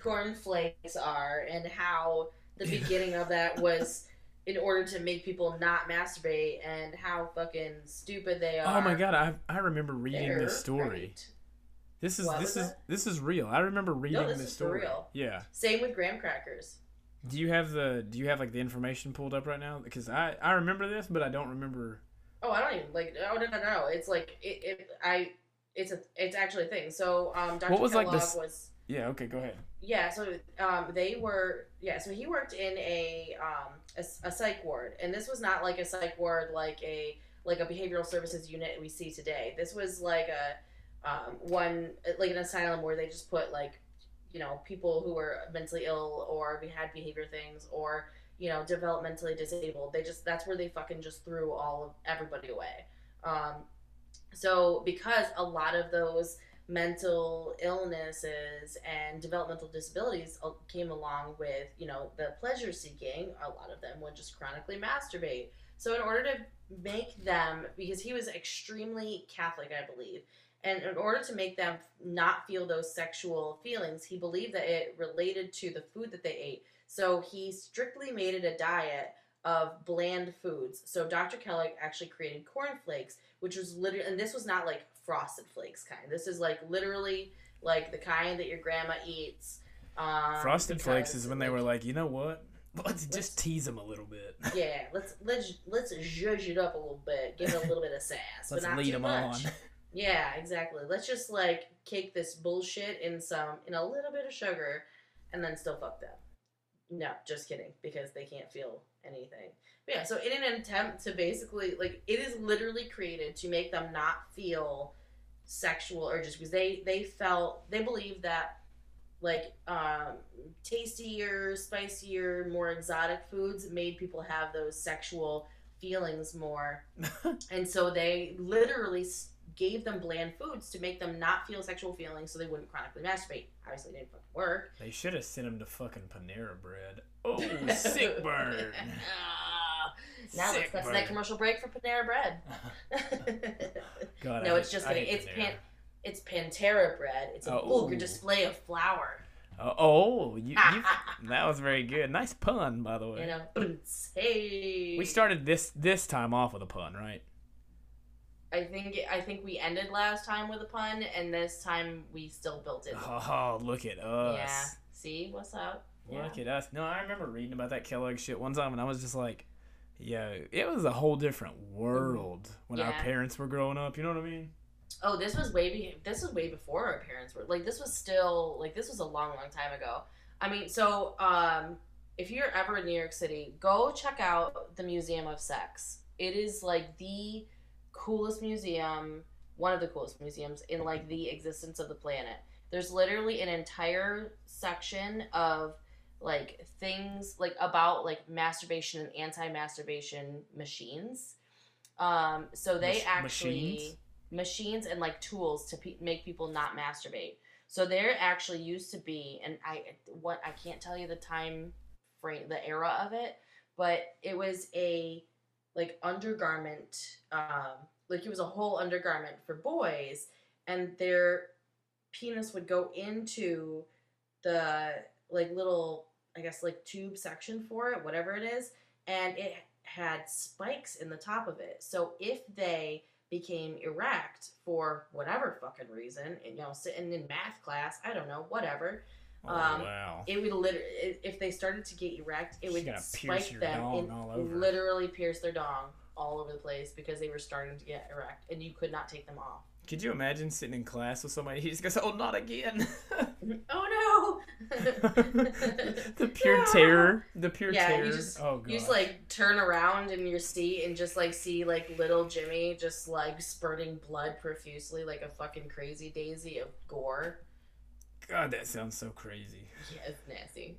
corn flakes are and how the beginning of that was in order to make people not masturbate and how fucking stupid they are. oh my god i i remember reading They're this story great. this is What this is that? this is real i remember reading this this is story real. yeah Same with graham crackers. do you have the do you have like the information pulled up right now because i i remember this but i don't remember Oh, I don't even like. Oh no, no, no! It's like it. it I. It's a. It's actually a thing. So, um, Dr. What was, like, this- was. yeah okay go ahead Yeah, so um, they were yeah. So he worked in a um a, a psych ward, and this was not like a psych ward like a like a behavioral services unit we see today. This was like a um, one like an asylum where they just put like you know people who were mentally ill or had behavior things or you know developmentally disabled. They just that's where they fucking just threw all of everybody away. Um, so because a lot of those mental illnesses and developmental disabilities came along with you know the pleasure seeking. A lot of them would just chronically masturbate. So in order to make them because he was extremely catholic i believe and in order to make them not feel those sexual feelings he believed that it related to the food that they ate. So he strictly made it a diet of bland foods. So dr kellogg actually created cornflakes which was literally and this was not like frosted flakes kind. This is like literally like the kind that your grandma eats um, frosted flakes is when they were like you know what? Let's just tease them a little bit. Yeah let's let's let's zhuzh it up a little bit give it a little bit of sass but let's not lead too them much. on. Yeah exactly. Let's just like cake this bullshit in some in a little bit of sugar and then still fuck them. No just kidding because they can't feel anything but yeah so in an attempt to basically like it is literally created to make them not feel sexual urges because they they felt they believed that like um tastier spicier more exotic foods made people have those sexual feelings more and so they literally gave them bland foods to make them not feel sexual feelings so they wouldn't chronically masturbate obviously it didn't fucking work They should have sent him to fucking Panera Bread. Oh, sick burn. Now Sick let's that's burn. that commercial break for Panera Bread. God, I no, hate- it's just kidding. It's pan, it's Pantera bread. It's a Oh. vulgar display of flour. Oh, oh you, you, that was very good. Nice pun, by the way. You know, hey. We started this this time off with a pun, right? I think I think we ended last time with a pun, and this time we still built it. Oh, look at us. Yeah. See what's up? Yeah. Look at us. No, I remember reading about that Kellogg shit one time, and I was just like, "Yo, it was a whole different world when our parents were growing up." You know what I mean? Oh, this was way be- this was way before our parents were like this was still like this was a long long time ago. I mean, so um if you're ever in New York City, go check out the Museum of Sex. It is like the coolest museum, one of the coolest museums in like the existence of the planet. There's literally an entire section of like things like about like masturbation and anti-masturbation machines. Um so they Mach- actually machines? machines and like tools to pe- make people not masturbate. So there actually used to be, and I what I can't tell you the time frame, the era of it, but it was a like undergarment, um, like it was a whole undergarment for boys, and their penis would go into the like little I guess like tube section for it, whatever it is, and it had spikes in the top of it. So if they became erect for whatever fucking reason, you know, sitting in math class, I don't know, whatever, Oh, Um, wow. it would literally, if they started to get erect, it would spike them and literally pierce their dong all over the place because they were starting to get erect and you could not take them off. Could you imagine sitting in class with somebody? He just goes, "Oh, not again." Oh no! the pure No. terror. The pure Yeah, you terror. just- oh. You just like turn around in your seat and just like see like little Jimmy just like spurting blood profusely like a fucking crazy daisy of gore. God, that sounds so crazy. Yeah, it's nasty.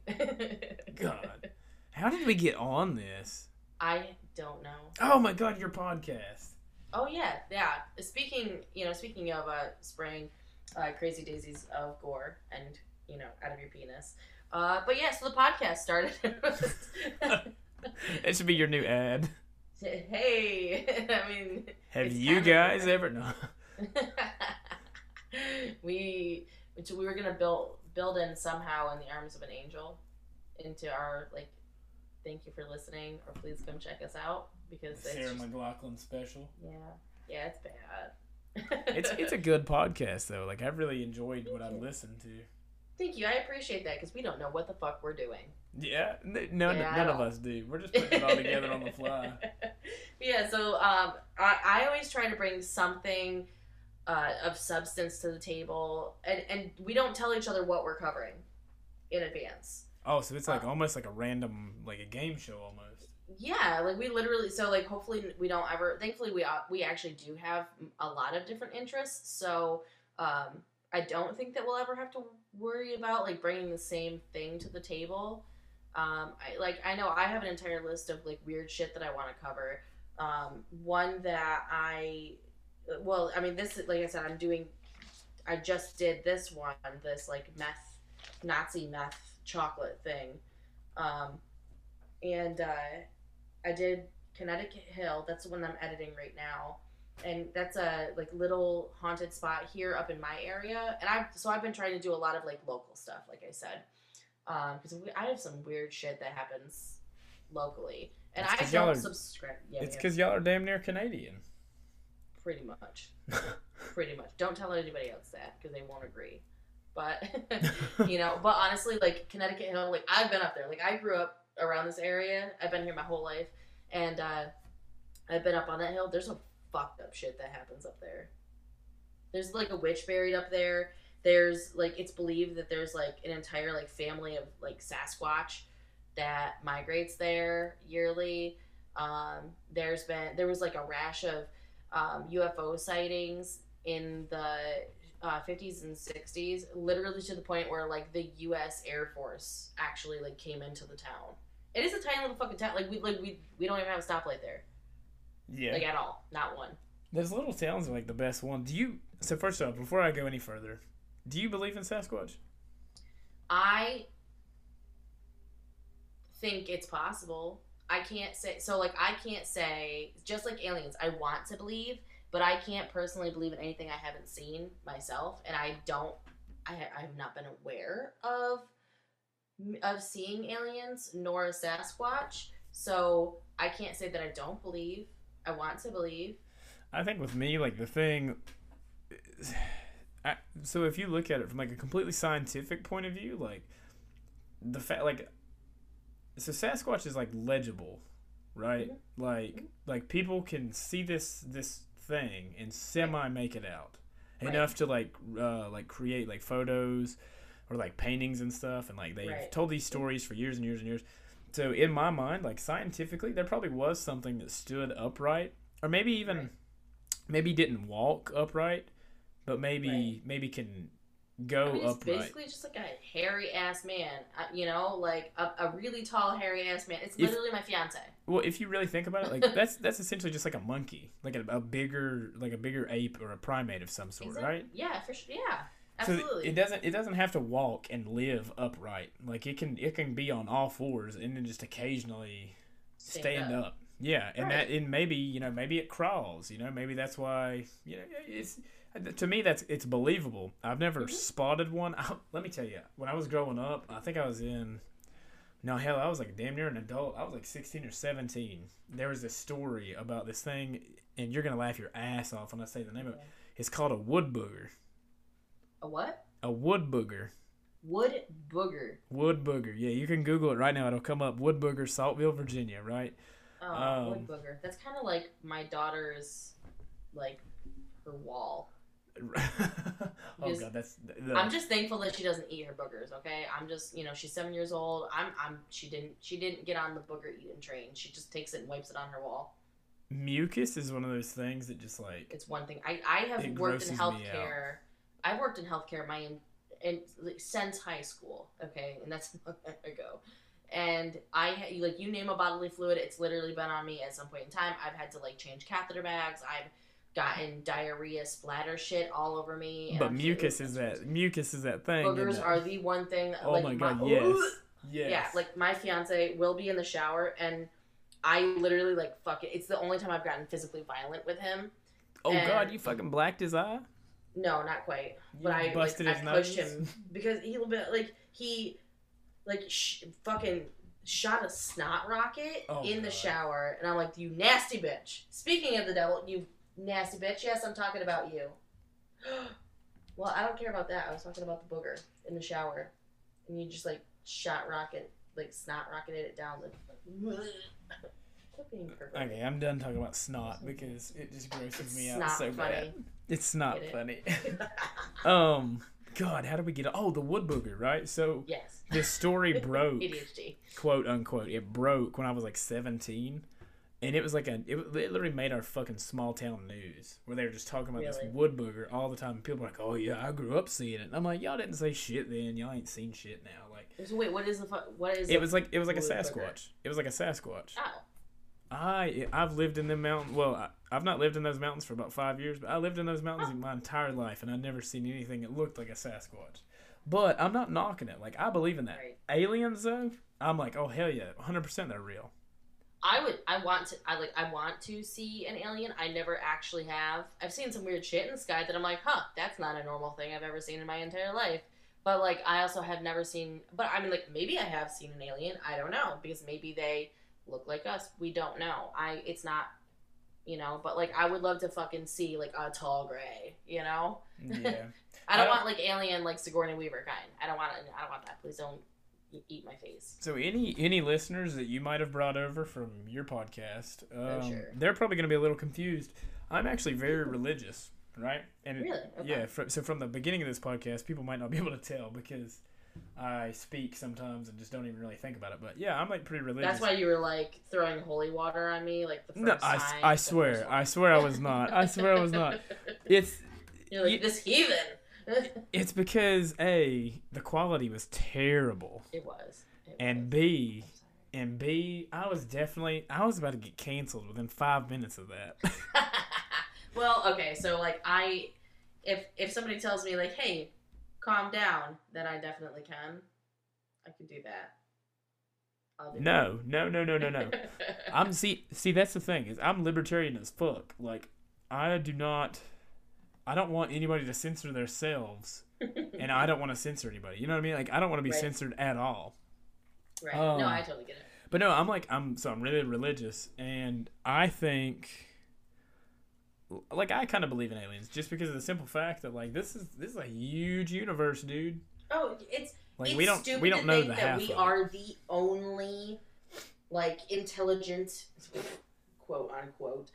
God. How did we get on this? I don't know. Oh my god, your podcast. Oh yeah, yeah. Speaking, you know, speaking of uh, spraying uh, crazy daisies of gore and you know out of your penis. Uh, but yeah, so the podcast started. It should be your new ad. hey, I mean, Have you guys ever no? we we were gonna build build in somehow in the arms of an angel into our like thank you for listening or please come check us out because it's Sarah just- McLachlan special. yeah yeah it's bad It's it's a good podcast though. Like I've really enjoyed what I've listened to. thank you i appreciate that because we don't know what the fuck we're doing Yeah, no, none, Yeah, I none of don't. us do. We're just putting it all together on the fly. yeah so um I, I always try to bring something uh, of substance to the table and and we don't tell each other what we're covering in advance Oh, so it's like Um, almost like a random, like a game show almost. yeah like we literally so like hopefully we don't ever thankfully we uh, we actually do have a lot of different interests so um i don't think that we'll ever have to worry about like bringing the same thing to the table um I, like i know i have an entire list of like weird shit that i want to cover um one that i well i mean this like i said i'm doing i just did this one this like meth nazi meth chocolate thing um and uh I did Connecticut Hill. That's the one I'm editing right now, and that's a like little haunted spot here up in my area. And I so I've been trying to do a lot of like local stuff, like I said, because we I have some weird shit that happens locally, and I don't are- subscribe. Yeah, it's because y'all are damn near Canadian. pretty much, pretty much. Don't tell anybody else that because they won't agree. But you know, but honestly, like Connecticut Hill, like I've been up there. Like I grew up around this area. I've been here my whole life, and uh, I've been up on that hill. There's some fucked up shit that happens up there. There's like a witch buried up there. There's like it's believed that there's like an entire like family of like Sasquatch that migrates there yearly. Um, there's been there was like a rash of um, UFO sightings in the uh, 50s and 60s, literally to the point where like the U.S. Air Force actually like came into the town. It is a tiny little fucking town. Like we like we we don't even have a stoplight there, Yeah. like at all, not one. Those little towns are like the best one. Do you? So first off, before I go any further, do you believe in Sasquatch? I think it's possible. I can't say so. Like I can't say just like aliens. I want to believe, but I can't personally believe in anything I haven't seen myself, and I don't. I I have not been aware of of seeing aliens nor a Sasquatch, so I can't say that I don't believe. I want to believe. I think with me, like the thing. I, so if you look at it from like a completely scientific point of view, like the fact, like, so Sasquatch is like legible, right? Mm-hmm. Like, like people can see this this thing and semi make it out Right. enough to like uh like create like photos or like paintings and stuff, and like they've Right. told these stories for years and years and years. So in my mind, like scientifically, there probably was something that stood upright, or maybe even Right. maybe didn't walk upright, but maybe maybe can go I mean, it's upright. basically just like a hairy ass man, uh, you know, like a, a really tall hairy ass man. It's If- literally my fiance. Well, if you really think about it, like that's that's essentially just like a monkey, like a, a bigger like a bigger ape or a primate of some sort, Exactly. right? Yeah, for sure. Yeah, So absolutely. it doesn't it doesn't have to walk and live upright. Like it can it can be on all fours and then just occasionally stand, up. Yeah, and Right. that and maybe you know maybe it crawls. You know maybe that's why you know it's to me that's it's believable. I've never Mhm. spotted one. I, let me tell you, when I was growing up, I think I was in No, hell, I was like damn near an adult. I was like 16 or 17. There was this story about this thing, and you're gonna laugh your ass off when I say the name of it. It's called a wood booger. A what? A wood booger. Wood booger. Wood booger. Yeah, you can Google it right now. It'll come up. Wood booger, Saltville, Virginia. Right. Oh, Um, wood booger. That's kind of like my daughter's, like, her wall. oh Because god, that's. The, I'm just thankful that she doesn't eat her boogers. Okay, I'm just you know she's seven years old. I'm I'm she didn't she didn't get on the booger eating train. She just takes it and wipes it on her wall. mucus is one of those things that just like It's one thing. I I have worked in healthcare. I've worked in healthcare my in, in like, since high school. Okay, and that's long ago. And I like you name a bodily fluid, it's literally been on me at some point in time. I've had to like change catheter bags. I've gotten diarrhea splatter shit all over me. and But I'm- mucus is that mucus is that thing. boogers are the one thing. Oh like, my god, my- yes. Yes. Yeah, like my fiance will be in the shower and I literally like fuck it. It's the only time I've gotten physically violent with him. oh god, you fucking blacked his eye. No, not quite. You But I busted like, his I pushed nose? him because he like he like sh- fucking shot a snot rocket Oh, in the shower, and I'm like, you nasty bitch. Speaking of the devil, you nasty bitch. Yes, I'm talking about you. well, I don't care about that. I was talking about the booger in the shower, and you just like shot rocket, like snot rocketed it down. Like, quit being perverted. Okay, I'm done talking about snot because it just grosses It's me out snot so funny. bad. It's not it? funny. um, God, how did we get? Oh, the wood booger, right? So yes. this story broke, ADHD. quote unquote. It broke when I was like 17. And it was like a, it, it literally made our fucking small town news where they were just talking about this Really? wood booger all the time. And people were like, oh yeah, I grew up seeing it. And I'm like, y'all didn't say shit then. Y'all ain't seen shit now. Like, So wait, what is the fu- what is it was like, it was like a wood booger? Sasquatch. It was like a Sasquatch. Oh, I I've lived in the mountain. Well, I, I've not lived in those mountains for about five years, but I lived in those mountains oh. my entire life, and I've never seen anything that looked like a Sasquatch. But I'm not knocking it. Like I believe in that. right. Aliens, though, I'm like, oh hell yeah, 100 percent they're real. I would. I want to. I like. I want to see an alien. I never actually have. I've seen some weird shit in the sky that I'm like, huh, that's not a normal thing I've ever seen in my entire life. But like, I also have never seen. But I mean, like, maybe I have seen an alien. I don't know because maybe they look like us. We don't know. I. It's not. You know. But like, I would love to fucking see like a tall gray. You know. Yeah. I don't I- want like alien like Sigourney Weaver kind. I don't want. I don't want that. Please don't eat my face. so any any listeners that you might have brought over from your podcast, um, sure. they're probably going to be a little confused. I'm actually very religious, right? And it- Really? Okay. Yeah, so from the beginning of this podcast, people might not be able to tell because I speak sometimes and just don't even really think about it. But yeah, I'm like pretty religious. That's why you were like throwing holy water on me, like the first No, I, time. I swear, I swear I was not. I swear I was not. It's You're like you- this heathen. It's because a the quality was terrible, it was. It and was. b and b I was definitely I was about to get canceled within five minutes of that. well, okay, so like I, if if somebody tells me like, hey, calm down, then I definitely can. I can do that. I'll do no, no, no, no, no, no. I'm see see that's the thing is I'm libertarian as fuck. Like I do not I don't want anybody to censor themselves and I don't want to censor anybody. You know what I mean? Like I don't want to be Right. censored at all. right. Um, no, I totally get it. But no, I'm like I'm so I'm really religious and I think like I kind of believe in aliens just because of the simple fact that like this is this is a huge universe, dude. Oh, it's Like it's we don't stupid we don't know think the that half we are the only like intelligent quote unquote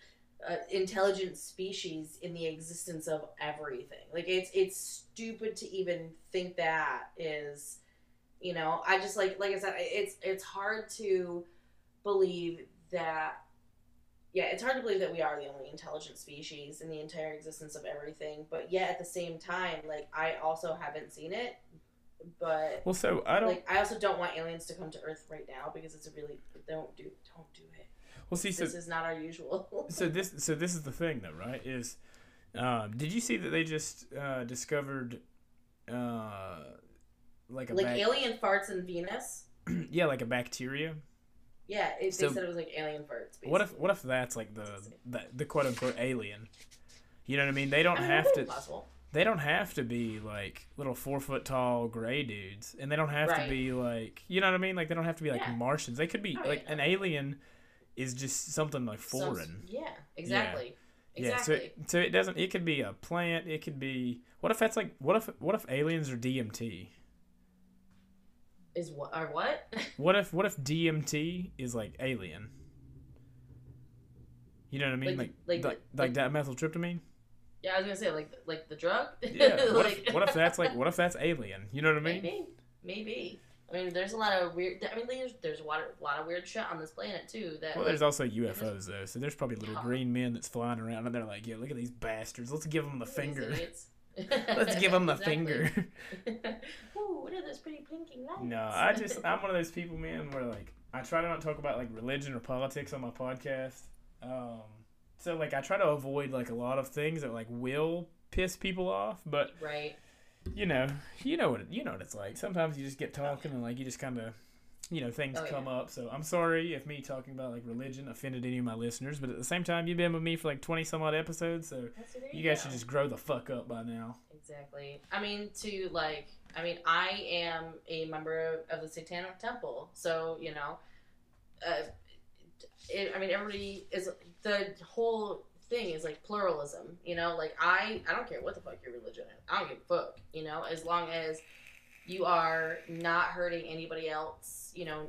uh, intelligent species in the existence of everything like it's it's stupid to even think that is you know i just like like i said it's it's hard to believe that yeah it's hard to believe that we are the only intelligent species in the entire existence of everything but yet at the same time like i also haven't seen it but Well, so I don't like I also don't want aliens to come to Earth right now because it's a really don't do don't do it. Well, see so this is not our usual. so this so this is the thing though, right? Is um, did you see that they just uh, discovered uh, like a like bac- alien farts in Venus. yeah, like a bacteria? Yeah, it, So- they said it was like alien farts. What if what if that's like the the, the quote unquote alien? You know what I mean? They don't I mean, have to. possible. they don't have to be like little four foot tall gray dudes, and they don't have Right. to be like you know what I mean. Like they don't have to be like Yeah. Martians. They could be Oh, like yeah. an alien is just something like foreign. yeah, exactly. Yeah, Exactly. so it, so it doesn't. It could be a plant. It could be. What if that's like? What if what if aliens are DMT? Is what or what? What if what if DMT is like alien? You know what I mean? Like Like- like like- like, that methyltryptamine. yeah, I was gonna say like like the drug. Yeah. What Like- if what if that's like what if that's alien? You know what I mean? maybe maybe. I mean, there's a lot of weird. I mean, there's there's a lot of, lot of weird shit on this planet too. That Well, like, there's also UFOs though, so there's probably little Yeah. green men that's flying around, and they're like, "Yeah, look at these bastards. Let's give them the finger. Let's give them the finger." Ooh, what are those pretty blinking lights? no, I just I'm one of those people, man, where like I try to not talk about like religion or politics on my podcast. Um, so like I try to avoid like a lot of things that like will piss people off, but right. You know, you know what you know what it's like. Sometimes you just get talking and like you just kind of, you know, things Oh, come up. So I'm sorry if me talking about like religion offended any of my listeners, but at the same time, you've been with me for like twenty some odd episodes, so you guys go. should just grow the fuck up by now. Exactly. I mean, to like, I mean, I am a member of the Satanic Temple, so you know, uh, it, I mean, everybody is the whole thing is like pluralism. You know, like I, I don't care what the fuck your religion is. I don't give a fuck. You know, as long as you are not hurting anybody else, you know,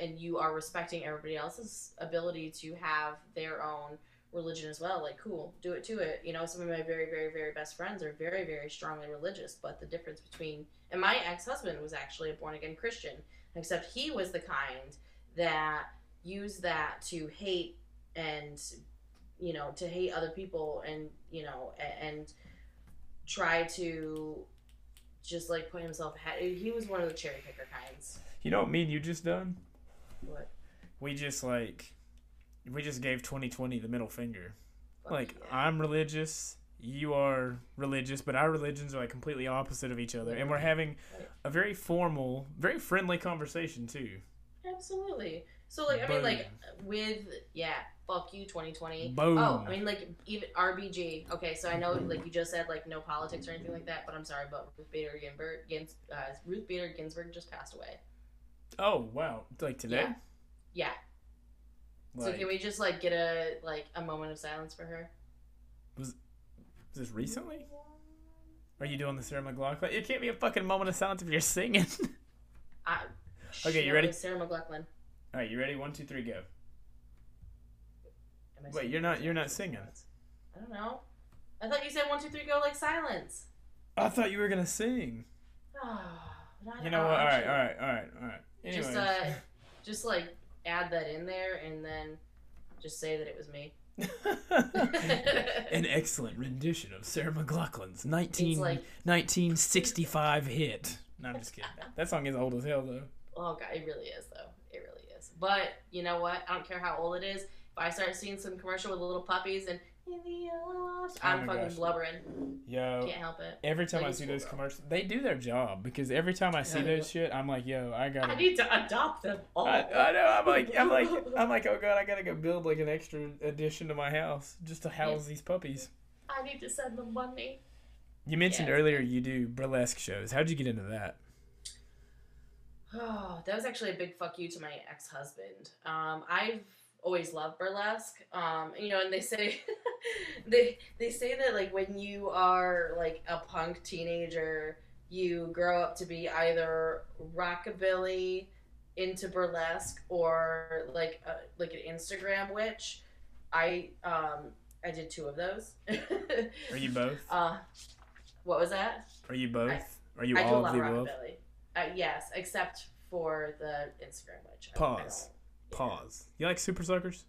and you are respecting everybody else's ability to have their own religion as well. Like, cool, do it to it. You know, some of my very, very, very best friends are very, very strongly religious. But the difference between and my ex husband was actually a born again Christian, except he was the kind that used that to hate and you know to hate other people and you know and try to just like put himself ahead. He was one of the cherry picker kinds. You know what me and you just done? What? We just like, we just gave 2020 the middle finger. Fuck Like yeah. I'm religious. You are religious, but our religions are like completely opposite of each other, and we're having Right. a very formal, very friendly conversation too. Absolutely. So like I mean like with yeah, fuck you 2020. Boom. Oh, I mean like even RBG. Okay, so I know like you just said like no politics or anything like that, but I'm sorry, but Ruth Bader Ginsburg, Gins, uh, Ruth Bader Ginsburg just passed away. Oh wow! Like today? Yeah. Yeah. so can we just like get a like a moment of silence for her? was, was this recently? Are you doing the Sarah McLachlan? It can't be a fucking moment of silence if you're singing. I, Okay, you ready? Sarah McLachlan. All right, you ready? One, two, three, go. Wait, you're not- you're not singing. I don't know. I thought you said one, two, three, go like silence. I thought you were gonna sing. Oh, You know what? All right, all right, all right, all right. Anyways, Just uh, just like add that in there and then just say that it was me. an excellent rendition of Sarah McLachlan's 19, like 1965 hit. No, I'm just kidding. That song is old as hell, though. oh god, it really is though. It really is. But you know what? I don't care how old it is. I start seeing some commercial with little puppies and in the ocean, I'm Oh fucking gosh. blubbering. Yo, Can't help it. every time Like I see those commercials, they do their job because every time I see Yeah. those shit, I'm like, yo, I gotta. I need to adopt them all. I, I know. I'm like, I'm like, I'm like, oh god, I gotta go build like an extra addition to my house just to house these puppies. I need to send them money. You mentioned Yeah. earlier you do burlesque shows. How'd you get into that? Oh, that was actually a big fuck you to my ex husband. Um, I've always love burlesque. Um, you know, and they say they they say that like when you are like a punk teenager, you grow up to be either rockabilly into burlesque or like a, like an Instagram witch. I um I did two of those. Are you both? uh, what was that? Are you both? Are you I all of the above? rockabilly. Uh, yes, except for the Instagram witch. I- I Pause. Pause. You like Supersuckers?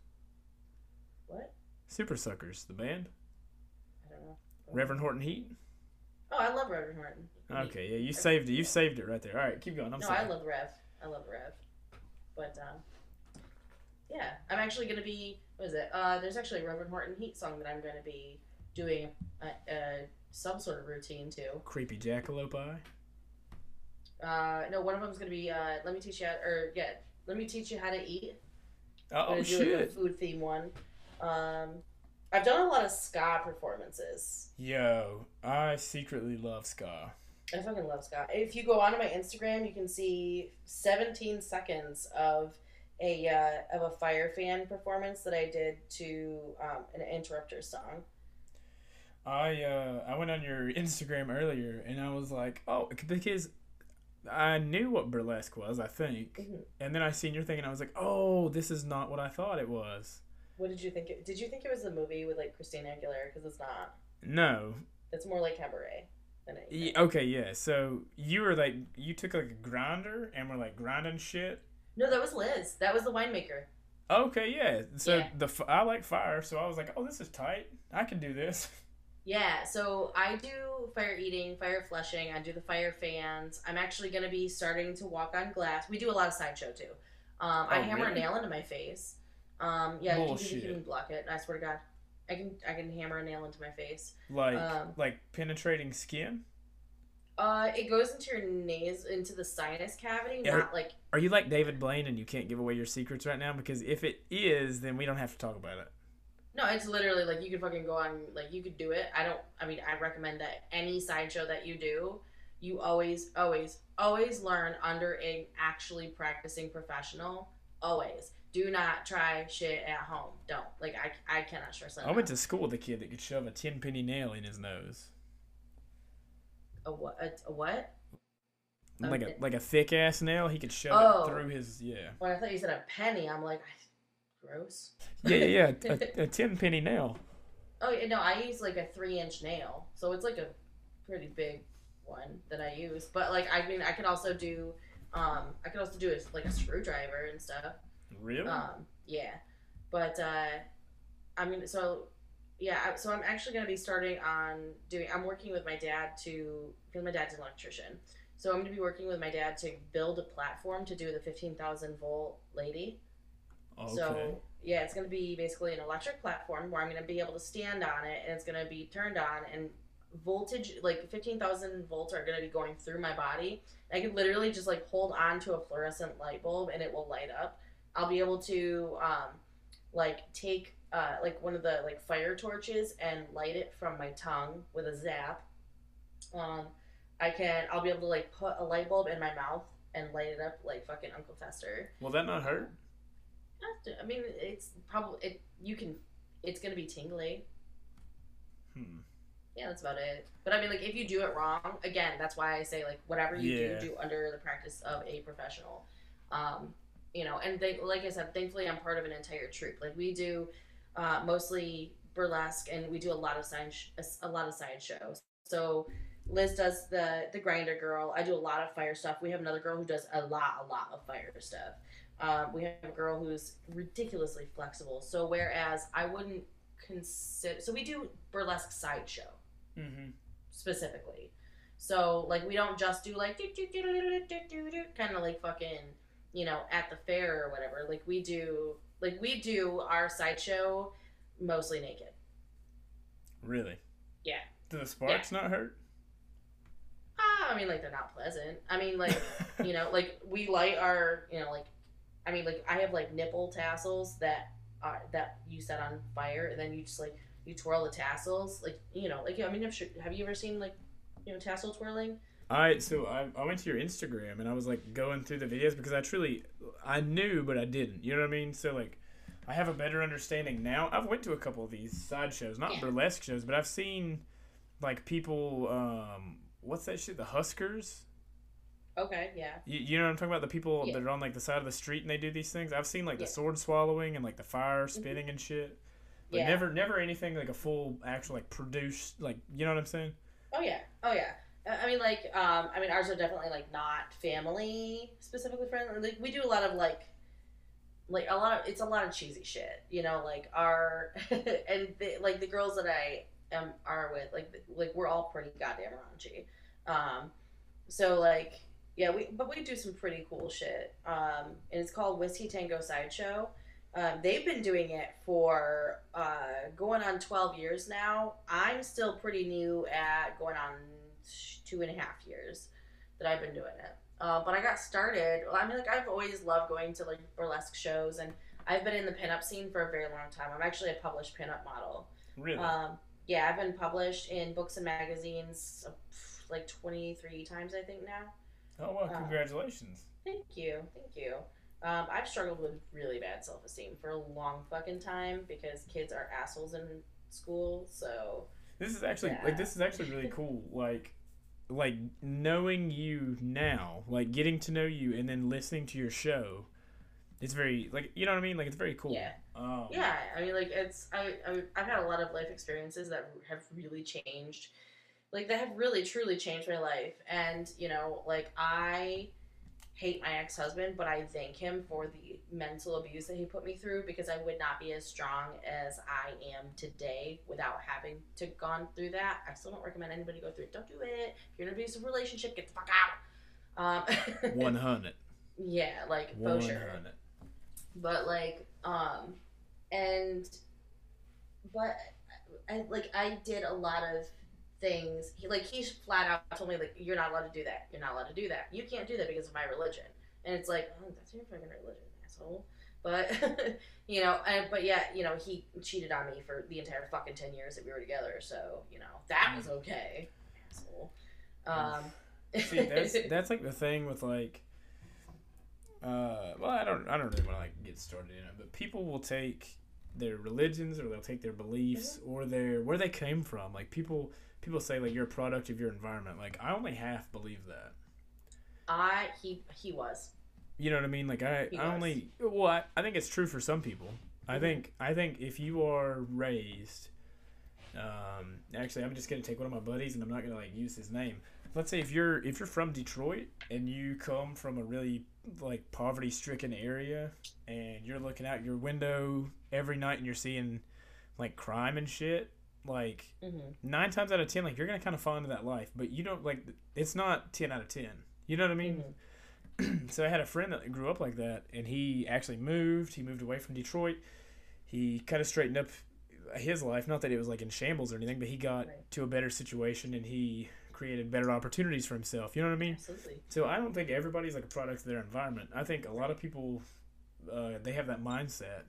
What? Supersuckers, the band. I don't know. Reverend Horton Heat. Oh, I love Reverend Horton. Okay, yeah, you saved it. You saved it right there. All right, keep going. I'm no, sorry. I love Rev. I love Rev. But um, yeah, I'm actually gonna be. What is it? Uh, there's actually a Reverend Horton Heat song that I'm gonna be doing a, a some sort of routine to. Creepy jackalope eye. Uh, no, one of them's gonna be. Uh, let me teach you how, or yeah, let me teach you how to eat. I'm Oh gonna do like, a shit! food theme one. Um, I've done a lot of ska performances. Yo, I secretly love ska. I fucking love ska. If you go onto my Instagram, you can see 17 seconds of a uh, of a fire fan performance that I did to um, an interrupter song. I uh I went on your Instagram earlier and I was like, oh, because I knew what burlesque was, I think, Mhm. and then I seen your thing and I was like, oh, this is not what I thought it was. What did you think? It, did you think it was a movie with like Christina Aguilera? Because it's not. No. It's more like cabaret than anything. Y- okay, yeah. So you were like, you took like a grinder and were like grinding shit. No, that was Liz. That was the winemaker. Okay, yeah. So Yeah. the I like fire, so I was like, oh, this is tight. I can do this. Yeah, so I do fire eating, fire fleshing. I do the fire fans. I'm actually going to be starting to walk on glass. We do a lot of sideshow too. Um, I Oh, hammer really? a nail into my face. Um, yeah, you can, you can block it. I swear to God, I can I can hammer a nail into my face. Like Um, like penetrating skin. Uh, it goes into your nose, into the sinus cavity, Yeah. not like Are you like David Blaine and you can't give away your secrets right now? Because if it is, then we don't have to talk about it. No. It's literally like you could fucking go on, like you could do it. I don't. I mean, I recommend that any sideshow that you do, you always, always, always learn under an actually practicing professional. Always. Do not try shit at home. Don't. Like I, I cannot stress that. I went to school with a kid that could shove a ten penny nail in his nose, a what? A, a what? like Okay. a like a thick ass nail. He could shove Oh. it through his yeah When I thought you said a penny, I'm like, gross. yeah yeah yeah a, a ten penny nail. Oh yeah, no, I use like a three inch nail, so it's like a pretty big one that I use. But like, I mean, I could also do, um, I could also do it like a screwdriver and stuff. Really? Um, yeah, but uh, I mean, so yeah, so I'm actually gonna be starting on doing. I'm working with my dad to because my dad's an electrician, so I'm gonna be working with my dad to build a platform to do the fifteen thousand volt lady. Okay. So yeah, it's gonna be basically an electric platform where I'm gonna be able to stand on it, and it's gonna be turned on, and voltage like fifteen thousand volts are gonna be going through my body. I could literally just like hold on to a fluorescent light bulb, and it will light up. I'll be able to um, like take uh, like one of the like fire torches and light it from my tongue with a zap. Um, I can. I'll be able to like put a light bulb in my mouth and light it up like fucking Uncle Fester. Will that not hurt? I mean, it's probably it. You can. It's gonna be tingly. Hmm. Yeah, that's about it. But I mean, like, if you do it wrong, again, that's why I say like whatever you Yeah. do, do under the practice of a professional. Um, you know, and they, like I said, thankfully, I'm part of an entire troupe. Like we do, uh, mostly burlesque, and we do a lot of science, sh- a lot of side shows. So Liz does the the grinder girl. I do a lot of fire stuff. We have another girl who does a lot, a lot of fire stuff. Um, we have a girl who's ridiculously flexible. So whereas I wouldn't consider, so we do burlesque sideshow Mm-hmm. specifically. So like we don't just do like kind of like fucking you know at the fair or whatever. Like we do like we do our sideshow mostly naked. Really? Yeah. Do the sparks not hurt? Ah, I mean like they're not pleasant. I mean like you know like we light our you know like I mean like I have like nipple tassels that are that you set on fire and then you just like you twirl the tassels like you know like I mean I'm sure, have you ever seen like you know tassel twirling? I so I, I went to your Instagram and I was like going through the videos because I truly I knew but I didn't. You know what I mean? So like I have a better understanding now. I've went to a couple of these side shows, not Yeah. burlesque shows, but I've seen like people um what's that shit? The Huskers? Okay, yeah. You, you know what I'm talking about? The people Yeah. that are on like the side of the street and they do these things. I've seen like Yeah. the sword swallowing and like the fire spitting and shit. But Yeah. never never anything like a full actual like produced like you know what I'm saying? Oh yeah. Oh yeah. I I mean, like, um, I mean, ours are definitely like not family specifically friendly. Like, we do a lot of like, like a lot of it's a lot of cheesy shit. You know, like our and the, like the girls that I am are with, like, like we're all pretty goddamn raunchy. Um, so like, yeah, we but we do some pretty cool shit. Um, and it's called Whiskey Tango Sideshow. Um, they've been doing it for uh, going on 12 years now. I'm still pretty new at going on two and a half years that I've been doing it. Uh, but I got started. Well, I mean, like I've always loved going to like burlesque shows, and I've been in the pinup scene for a very long time. I'm actually a published pinup model. Really? Um, yeah, I've been published in books and magazines uh, like 23 times, I think now. Oh well, uh, congratulations. Thank you, thank you. Um, I've struggled with really bad self esteem for a long fucking time because kids are assholes in school. So This is actually Yeah. like this is actually really cool. Like like knowing you now, like getting to know you and then listening to your show. It's very like you know what I mean? Like it's very cool. Yeah. Um, yeah, I mean, like it's I, I I've had a lot of life experiences that have really changed, like that have really truly changed my life. And you know, like I hate my ex husband, but I thank him for the mental abuse that he put me through because I would not be as strong as I am today without having to gone through that. I still don't recommend anybody go through it. Don't do it. If you're in an abusive relationship, get the fuck out. Um, One hundred. yeah, like for One sure hundred. but like um and but I, like i did a lot of things he like he flat out told me like you're not allowed to do that. You're not allowed to do that. You can't do that because of my religion. And it's like oh, that's your fucking religion asshole. But you know and but yeah you know he cheated on me for the entire fucking 10 years that we were together. So you know that was okay asshole. Um See, that's that's like the thing with like. Uh, well, I don't, I don't really want to like get started in it, but people will take their religions or they'll take their beliefs or their where they came from. Like people, people say like you're a product of your environment. Like I only half believe that. i he he was You know what I mean? Like I, He I was. only well, I, I think it's true for some people. I Mhm. think I think if you are raised, um, actually, I'm just gonna take one of my buddies and I'm not gonna like use his name. Let's say if you're if you're from Detroit and you come from a really like poverty stricken area and you're looking out your window every night and you're seeing like crime and shit, like hmm nine times out of ten, like you're gonna kind of fall into that life, but you don't like it's not ten out of ten. You know what I mean? so I had a friend that grew up like that, and he actually moved. He moved away from Detroit. He kind of straightened up his life. Not that it was like in shambles or anything, but he got Right. to a better situation and he created better opportunities for himself. You know what I mean? absolutely So I don't think everybody's like a product of their environment. I think a lot of people uh, they have that mindset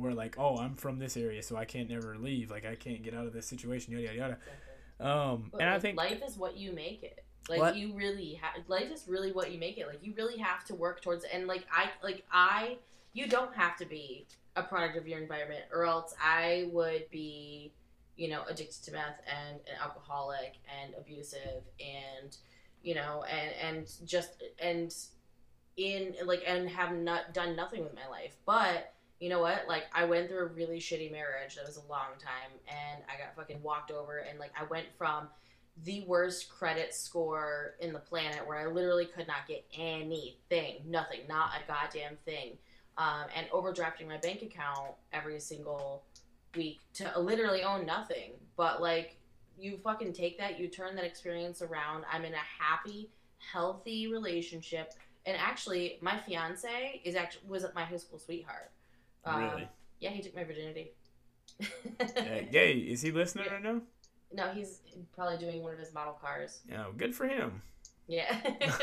where like, oh, I'm from this area, so I can't never leave. Like I can't get out of this situation. Yada yada yada. Um, But and I think life is what you make it. Like What? you really have life is really what you make it. Like you really have to work towards it. And like I like I you don't have to be a product of your environment or else I would be, you know, addicted to meth and an alcoholic and abusive and you know, and and just and in like and have not done nothing with my life. But you know what? Like I went through a really shitty marriage that was a long time and I got fucking walked over and like I went from the worst credit score in the planet where I literally could not get anything, nothing, not a goddamn thing. Um, and overdrafting my bank account every single week to literally own nothing. But like, you fucking take that, you turn that experience around. I'm in a happy, healthy relationship, and actually, my fiance is actually was my high school sweetheart. Um, really, Yeah, he took my virginity. Hey, Gay, is he listening right now? no, he's probably doing one of his model cars. Oh, good for him. Yeah.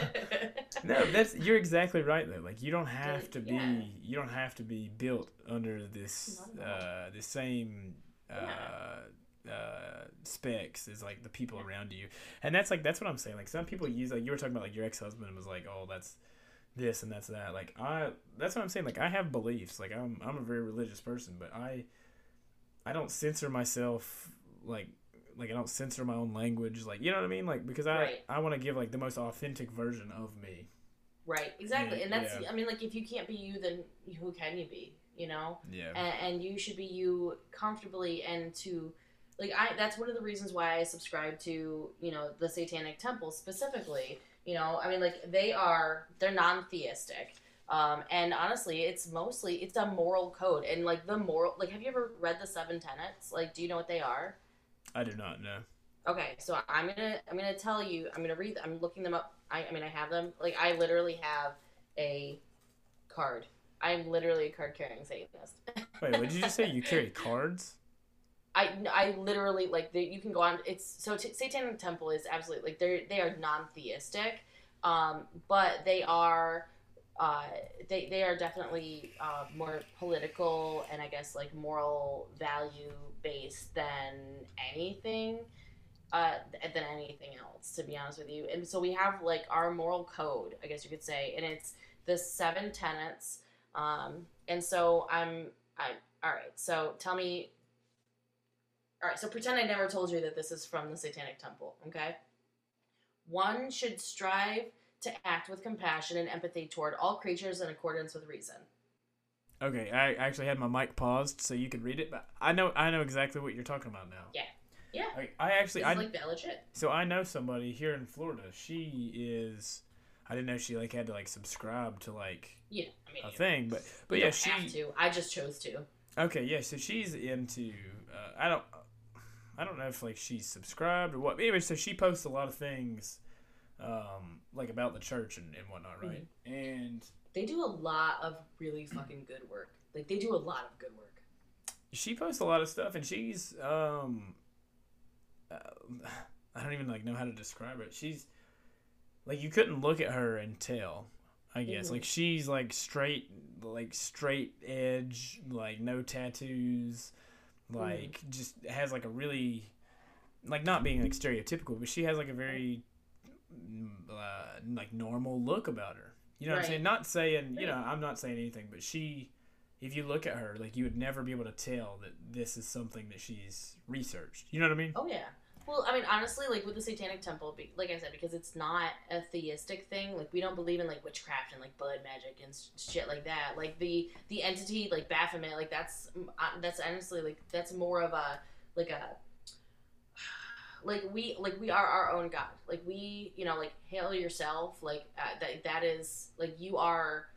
No, that's you're exactly right though. Like you don't have to be Yeah. you don't have to be built under this Not at all. uh the same uh uh specs as like the people around you. And that's like that's what I'm saying. Like some people use like you were talking about like your ex husband was like, Oh, that's this and that's that. Like I that's what I'm saying. Like I have beliefs. Like I'm I'm a very religious person, but I I don't censor myself like like I don't censor my own language, like you know what I mean, like because I Right. I want to give like the most authentic version of me. right, exactly. Yeah, And that's, yeah. I mean, like, if you can't be you, then who can you be? You know? Yeah. And, and you should be you comfortably and to, like, I, that's one of the reasons why I subscribe to, you know, the Satanic Temple specifically. You know, I mean, like, they are, they're non theistic. Um, and honestly, it's mostly, it's a moral code. And, like, the moral, like, have you ever read the Seven Tenets? Like, do you know what they are? I do not know. Okay, so I'm gonna I'm gonna tell you I'm gonna read I'm looking them up. I, I mean I have them like I literally have a card. I'm literally a card carrying Satanist. Wait, what did you just say? You carry cards? I, I literally like they, you can go on. It's so t- Satanic Temple is absolutely like they're they are non theistic, um, but they are uh, they they are definitely uh, more political and I guess like moral value based than anything uh, than anything else, to be honest with you. And so we have like our moral code, I guess you could say, and it's the seven tenets. Um, and so I'm, I'm all right. So tell me, all right. So pretend I never told you that this is from the Satanic Temple. Okay. One should strive to act with compassion and empathy toward all creatures in accordance with reason. Okay, I actually had my mic paused so you could read it, but I know I know exactly what you're talking about now. Yeah. Yeah. I, I actually I like legit. so I know somebody here in Florida. She is I didn't know she like had to like subscribe to like Yeah. I mean, a thing, but but yeah, don't she have to. I just chose to. Okay, yeah, so she's into uh, I don't I don't know if like she's subscribed or what. Anyway, so she posts a lot of things um like about the church and, and whatnot, right? And They do a lot of really fucking good work. Like they do a lot of good work. she posts a lot of stuff and she's um uh, I don't even like know how to describe it. She's like you couldn't look at her and tell. I guess Mhm. like she's like straight like straight edge, like no tattoos, like just has like a really like not being like stereotypical, but she has like a very mm, uh, like normal look about her. You know what I'm saying? Not saying, you know, I'm not saying anything, but she if you look at her, like you would never be able to tell that this is something that she's researched. You know what I mean? Oh yeah. Well, I mean, honestly, like with the Satanic Temple, be- like I said, because it's not a theistic thing. Like we don't believe in like witchcraft and like blood magic and shit like that. Like the the entity like Baphomet, like that's mm, uh, that's honestly like that's more of a like a like we like we are our own god. Like we, you know, like hail yourself. Like uh, that that is like you are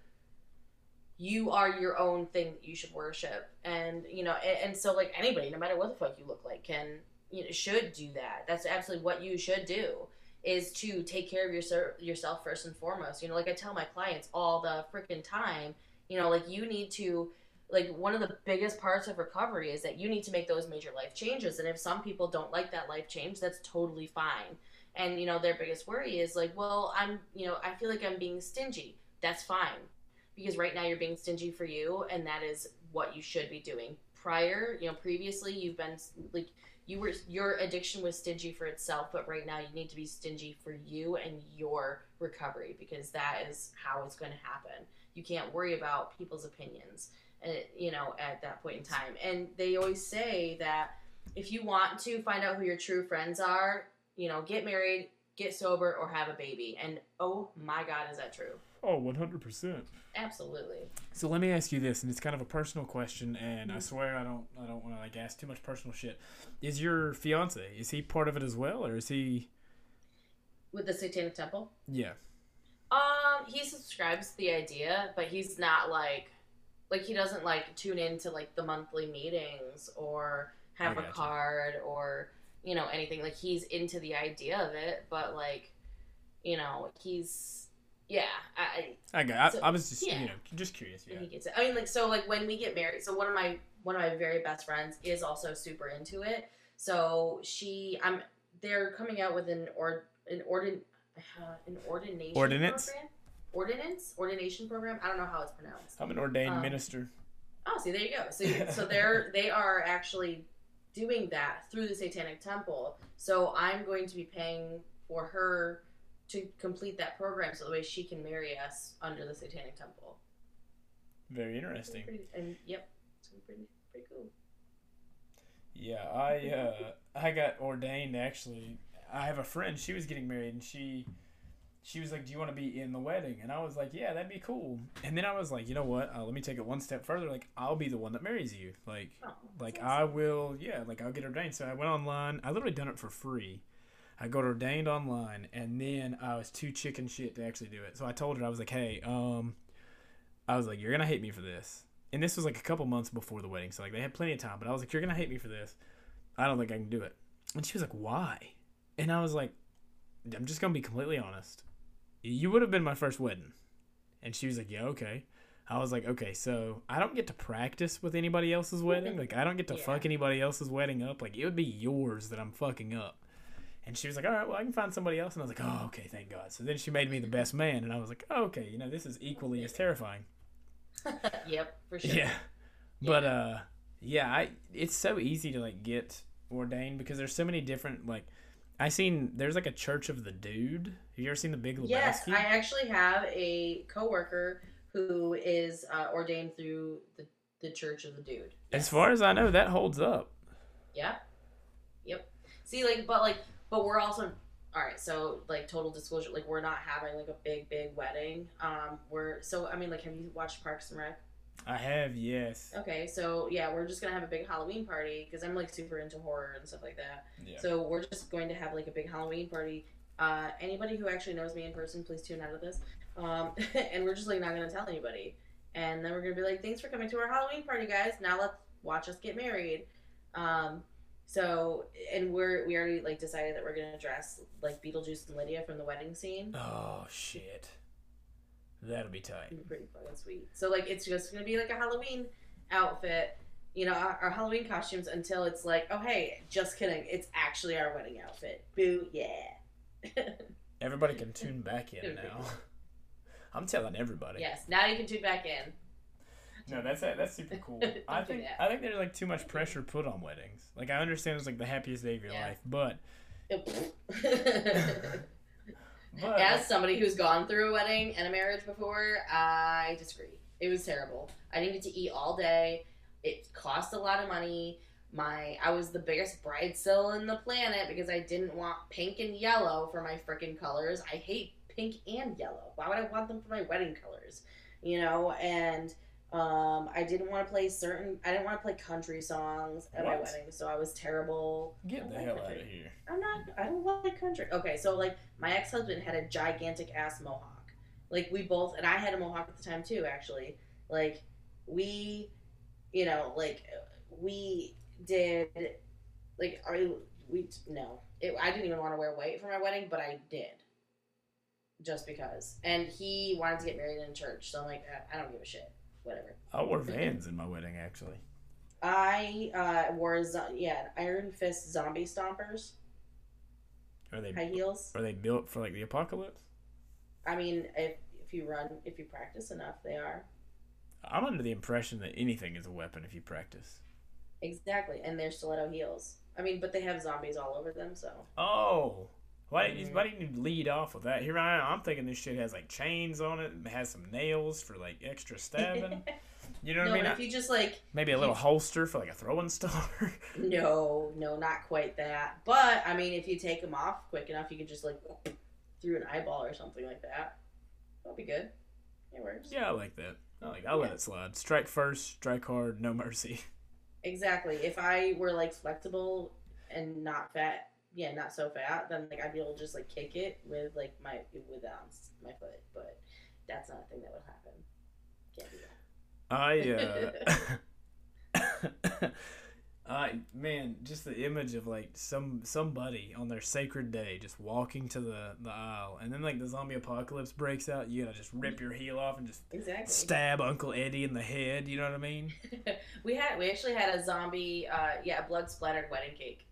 you are your own thing that you should worship and you know and, and so like anybody no matter what the fuck you look like can you know should do that. That's absolutely what you should do is to take care of your, yourself first and foremost. You know like i tell my clients all the freaking time you know like you need to like one of the biggest parts of recovery is that you need to make those major life changes. And if some people don't like that life change that's totally fine. And you know their biggest worry is like well i'm you know i feel like i'm being stingy. That's fine. Because right now you're being stingy for you and that is what you should be doing. Prior you know previously you've been like you were your addiction was stingy for itself but right now you need to be stingy for you and your recovery because that is how it's going to happen. You can't worry about people's opinions and you know at that point in time. And they always say that if you want to find out who your true friends are you know get married get sober or have a baby. And oh my god is that true Oh, 100%. absolutely So let me ask you this, and it's kind of a personal question, and I Mhm. swear I don't, I don't want to like ask too much personal shit. Is your fiance is he part of it as well, or is he? with the satanic temple Yeah. Um, he subscribes to the idea, but he's not like, like he doesn't like tune into like the monthly meetings or have a gotcha. card or you know anything. Like he's into the idea of it, but like, you know, he's yeah. I, I got. I, So, I was just, yeah. you know, just curious. Yeah. he gets it. I mean, like so, like when we get married. So one of my one of my very best friends is also super into it. So she, I'm. They're coming out with an or an ordin uh, an ordination Ordinance? program. Ordinance ordination program. I don't know how it's pronounced. I'm an ordained Um, minister. Oh, see, there you go. So, so they're they are actually doing that through the Satanic Temple. So I'm going to be paying for her to complete that program, so the way she can marry us under the Satanic Temple. Very interesting. Pretty, and yep, it's pretty pretty cool. Yeah, I uh, I got ordained actually. I have a friend. She was getting married, and she she was like, "Do you want to be in the wedding?" And I was like, "Yeah, that'd be cool." And then I was like, "You know what? Uh, let me take it one step further. Like, I'll be the one that marries you. Like, Oh, like I will. Yeah, like I'll get ordained." So I went online. I literally done it for free. I got ordained online, and then I was too chicken shit to actually do it. So I told her I was like, "Hey, um, I was like, you're gonna hate me for this." And this was like a couple months before the wedding, so like they had plenty of time. But I was like, "You're gonna hate me for this. I don't think I can do it." And she was like, "Why?" And I was like, "I'm just gonna be completely honest. You would have been my first wedding." And she was like, "Yeah, okay." I was like, "Okay, so I don't get to practice with anybody else's wedding. Like I don't get to Yeah. fuck anybody else's wedding up. Like it would be yours that I'm fucking up." And she was like, all right, well, I can find somebody else. And I was like, oh, okay, thank God. So then she made me the best man. And I was like, oh, okay, you know, this is equally as terrifying. yep, for sure. Yeah. But, uh, yeah, I it's so easy to, like, get ordained because there's so many different, like, I seen, there's like a Church of the Dude. Have you ever seen the Big Lebowski? Yes, I actually have a coworker who is uh, ordained through the, the Church of the Dude. As far as I know, that holds up. Yeah. Yep. See, like, but like, but we're also all right. So, like, total disclosure, like, we're not having like a big, big wedding. Um, we're so I mean, like, have you watched Parks and Rec? I have, yes. Okay, so yeah, we're just gonna have a big Halloween party because I'm like super into horror and stuff like that. Yeah. So we're just going to have like a big Halloween party. Uh, anybody who actually knows me in person, please tune out of this. Um, and we're just like not gonna tell anybody. And then we're gonna be like, thanks for coming to our Halloween party, guys. Now let's watch us get married. Um, so and we're we already like decided that we're gonna dress like Beetlejuice and Lydia from the wedding scene. Oh shit. That'll be tight. Be pretty fucking sweet. So like it's just gonna be like a Halloween outfit. You know, our, our Halloween costumes until it's like, oh hey, just kidding, it's actually our wedding outfit. Boo, yeah. Everybody can tune back in now. I'm telling everybody. yes, now you can tune back in. No, that's that's super cool. I think. I think there's like too much pressure put on weddings. Like I understand it's like the happiest day of your Yeah. life, but but As somebody who's gone through a wedding and a marriage before, I disagree. It was terrible. I needed to eat all day. It cost a lot of money. My I was the biggest bride bridezilla in the planet because I didn't want pink and yellow for my freaking colors. I hate pink and yellow. Why would I want them for my wedding colors? You know, and um, I didn't want to play certain. I didn't want to play country songs at my wedding, so I was terrible. Get the like hell out of here. I'm not. I don't like country. Okay, so like my ex husband had a gigantic ass mohawk. Like we both, and I had a mohawk at the time too. Actually, like we, you know, like we did, like are we? No, it, I didn't even want to wear white for my wedding, but I did, just because. And he wanted to get married in church, so I'm like, "Ah, I don't give a shit. Whatever. I wore Vans in my wedding actually. I uh, wore zo- yeah Iron Fist zombie stompers, Are they high heels. are they built for like the apocalypse? I mean, if if you run, if you practice enough, they are I'm under the impression that anything is a weapon if you practice. exactly, and they're stiletto heels. I mean, but they have zombies all over them, so Oh. Why didn't, you, why didn't you lead off with that? Here I am. I'm thinking this shit has like chains on it. It has some nails for like extra stabbing. You know what no, I mean? if you just like Maybe a little holster for like a throwing star. no, no, not quite that. But I mean, if you take them off quick enough, you could just like through an eyeball or something like that. That'll be good. It works. yeah, I like that. I like. I'll let it slide. Strike first, strike hard, no mercy. Exactly. If I were like flexible and not fat, yeah, not so fat, then like I'd be able to just like kick it with like my with um my foot. But that's not a thing that would happen. Can't do that. I uh I man, just the image of like some somebody on their sacred day just walking to the the aisle, and then like the zombie apocalypse breaks out. You gotta just rip your heel off and just Exactly. stab Uncle Eddie in the head. You know what I mean? we had we actually had a zombie, uh, yeah, blood splattered wedding cake.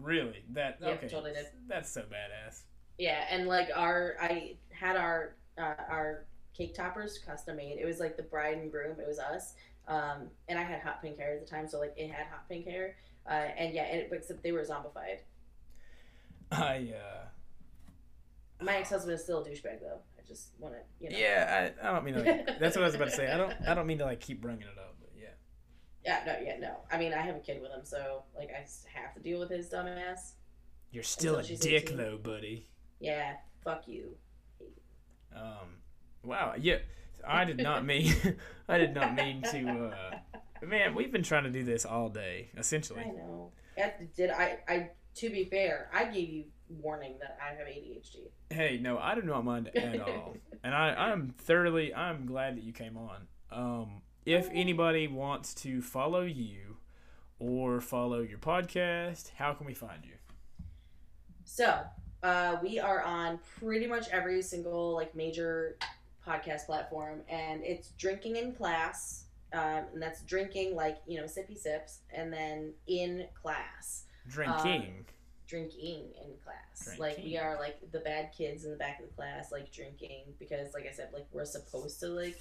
Really? That Yep, okay? totally did. That's so badass. Yeah, and like our I had our uh, our cake toppers custom made. It was like the bride and groom. It was us. Um, and I had hot pink hair at the time, so like it had hot pink hair. Uh, and yeah, it, except they were zombified. I uh My ex husband is still a douchebag though. I just want to, you know. yeah. I, I don't mean to. Like, that's what I was about to say. I don't. I don't mean to like keep bringing it up, yeah. Yeah, no, yeah, no. I mean, I have a kid with him, so like I have to deal with his dumb ass. You're still a dick 18. though, buddy. Yeah, fuck you. Um, wow, yeah, I did not mean, I did not mean to. Uh, man, we've been trying to do this all day, essentially. I know. Did I? I to be fair, I gave you warning that I have ADHD. Hey, no, I do not mind at all, and I, I'm thoroughly, I'm glad that you came on. Um, if anybody wants to follow you or follow your podcast, how can we find you? So, uh, we are on pretty much every single like major podcast platform, and it's drinking in class, um, and that's drinking like you know sippy sips, and then in class. Drinking. drinking in class. Like we are like the bad kids in the back of the class, like drinking because, like I said, like we're supposed to like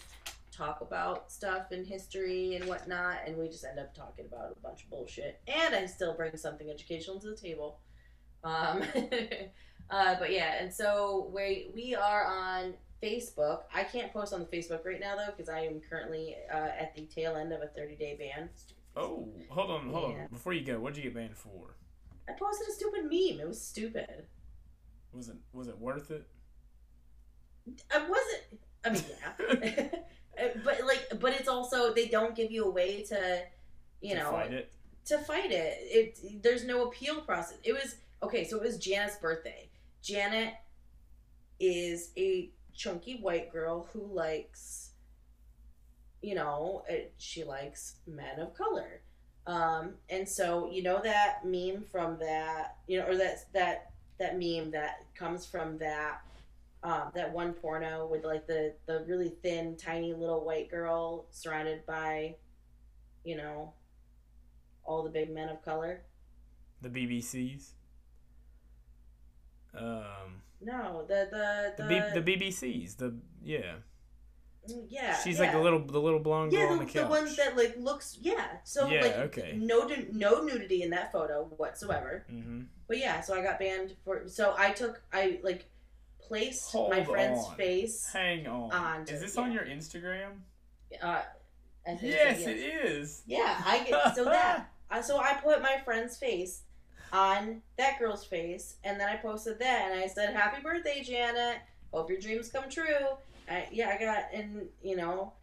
talk about stuff in history and whatnot, and we just end up talking about a bunch of bullshit. And I still bring something educational to the table. Um, uh, but yeah, and so we we are on Facebook. I can't post on the Facebook right now though because I am currently uh, at the tail end of a 30 day ban. Oh, hold on, hold Yeah. on. Before you go, what'd you get banned for? I posted a stupid meme. It was stupid. Was it was it worth it? I wasn't. I mean, yeah, but like, but it's also they don't give you a way to, you To know, fight it. to fight it. It there's no appeal process. It was okay. So it was Janet's birthday. Janet is a chunky white girl who likes, you know, uh, she likes men of color. Um, and so you know that meme from that, you know, or that that that meme that comes from that um, that one porno with like the the really thin, tiny little white girl surrounded by, you know, all the big men of color. The BBCs. Um, No, the the the the, B, the BBCs. The yeah. yeah. She's yeah. like the little the little blonde girl yeah, on the, the the couch. one that like looks yeah. So Yeah, like okay. no no nudity in that photo whatsoever. mm-hmm. But yeah, so I got banned for. So I took I like placed my Hold friend's on. face. Hang on. On Is this on your Instagram? Uh, Yes, it is. Yeah, I get so that uh, so I put my friend's face on that girl's face, and then I posted that, and I said, "Happy birthday, Janet! Hope your dreams come true." I, yeah, I got, and you know,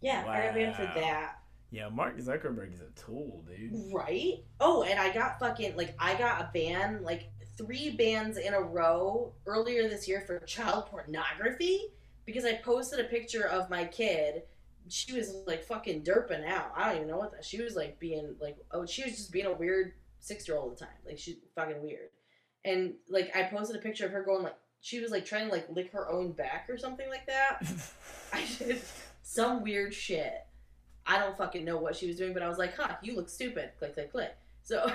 yeah, I got banned for that, Yeah, Mark Zuckerberg is a tool, dude. right? Oh, and I got fucking like I got a ban, like three bans in a row earlier this year for child pornography because I posted a picture of my kid she was like fucking derping out. I don't even know what that. She was like being like, oh, she was just being a weird six year old at the time. Like she's fucking weird. And like I posted a picture of her going like she was like trying to like lick her own back or something like that. I did some weird shit. I don't fucking know what she was doing, but I was like, huh, you look stupid. Click, click, click. So,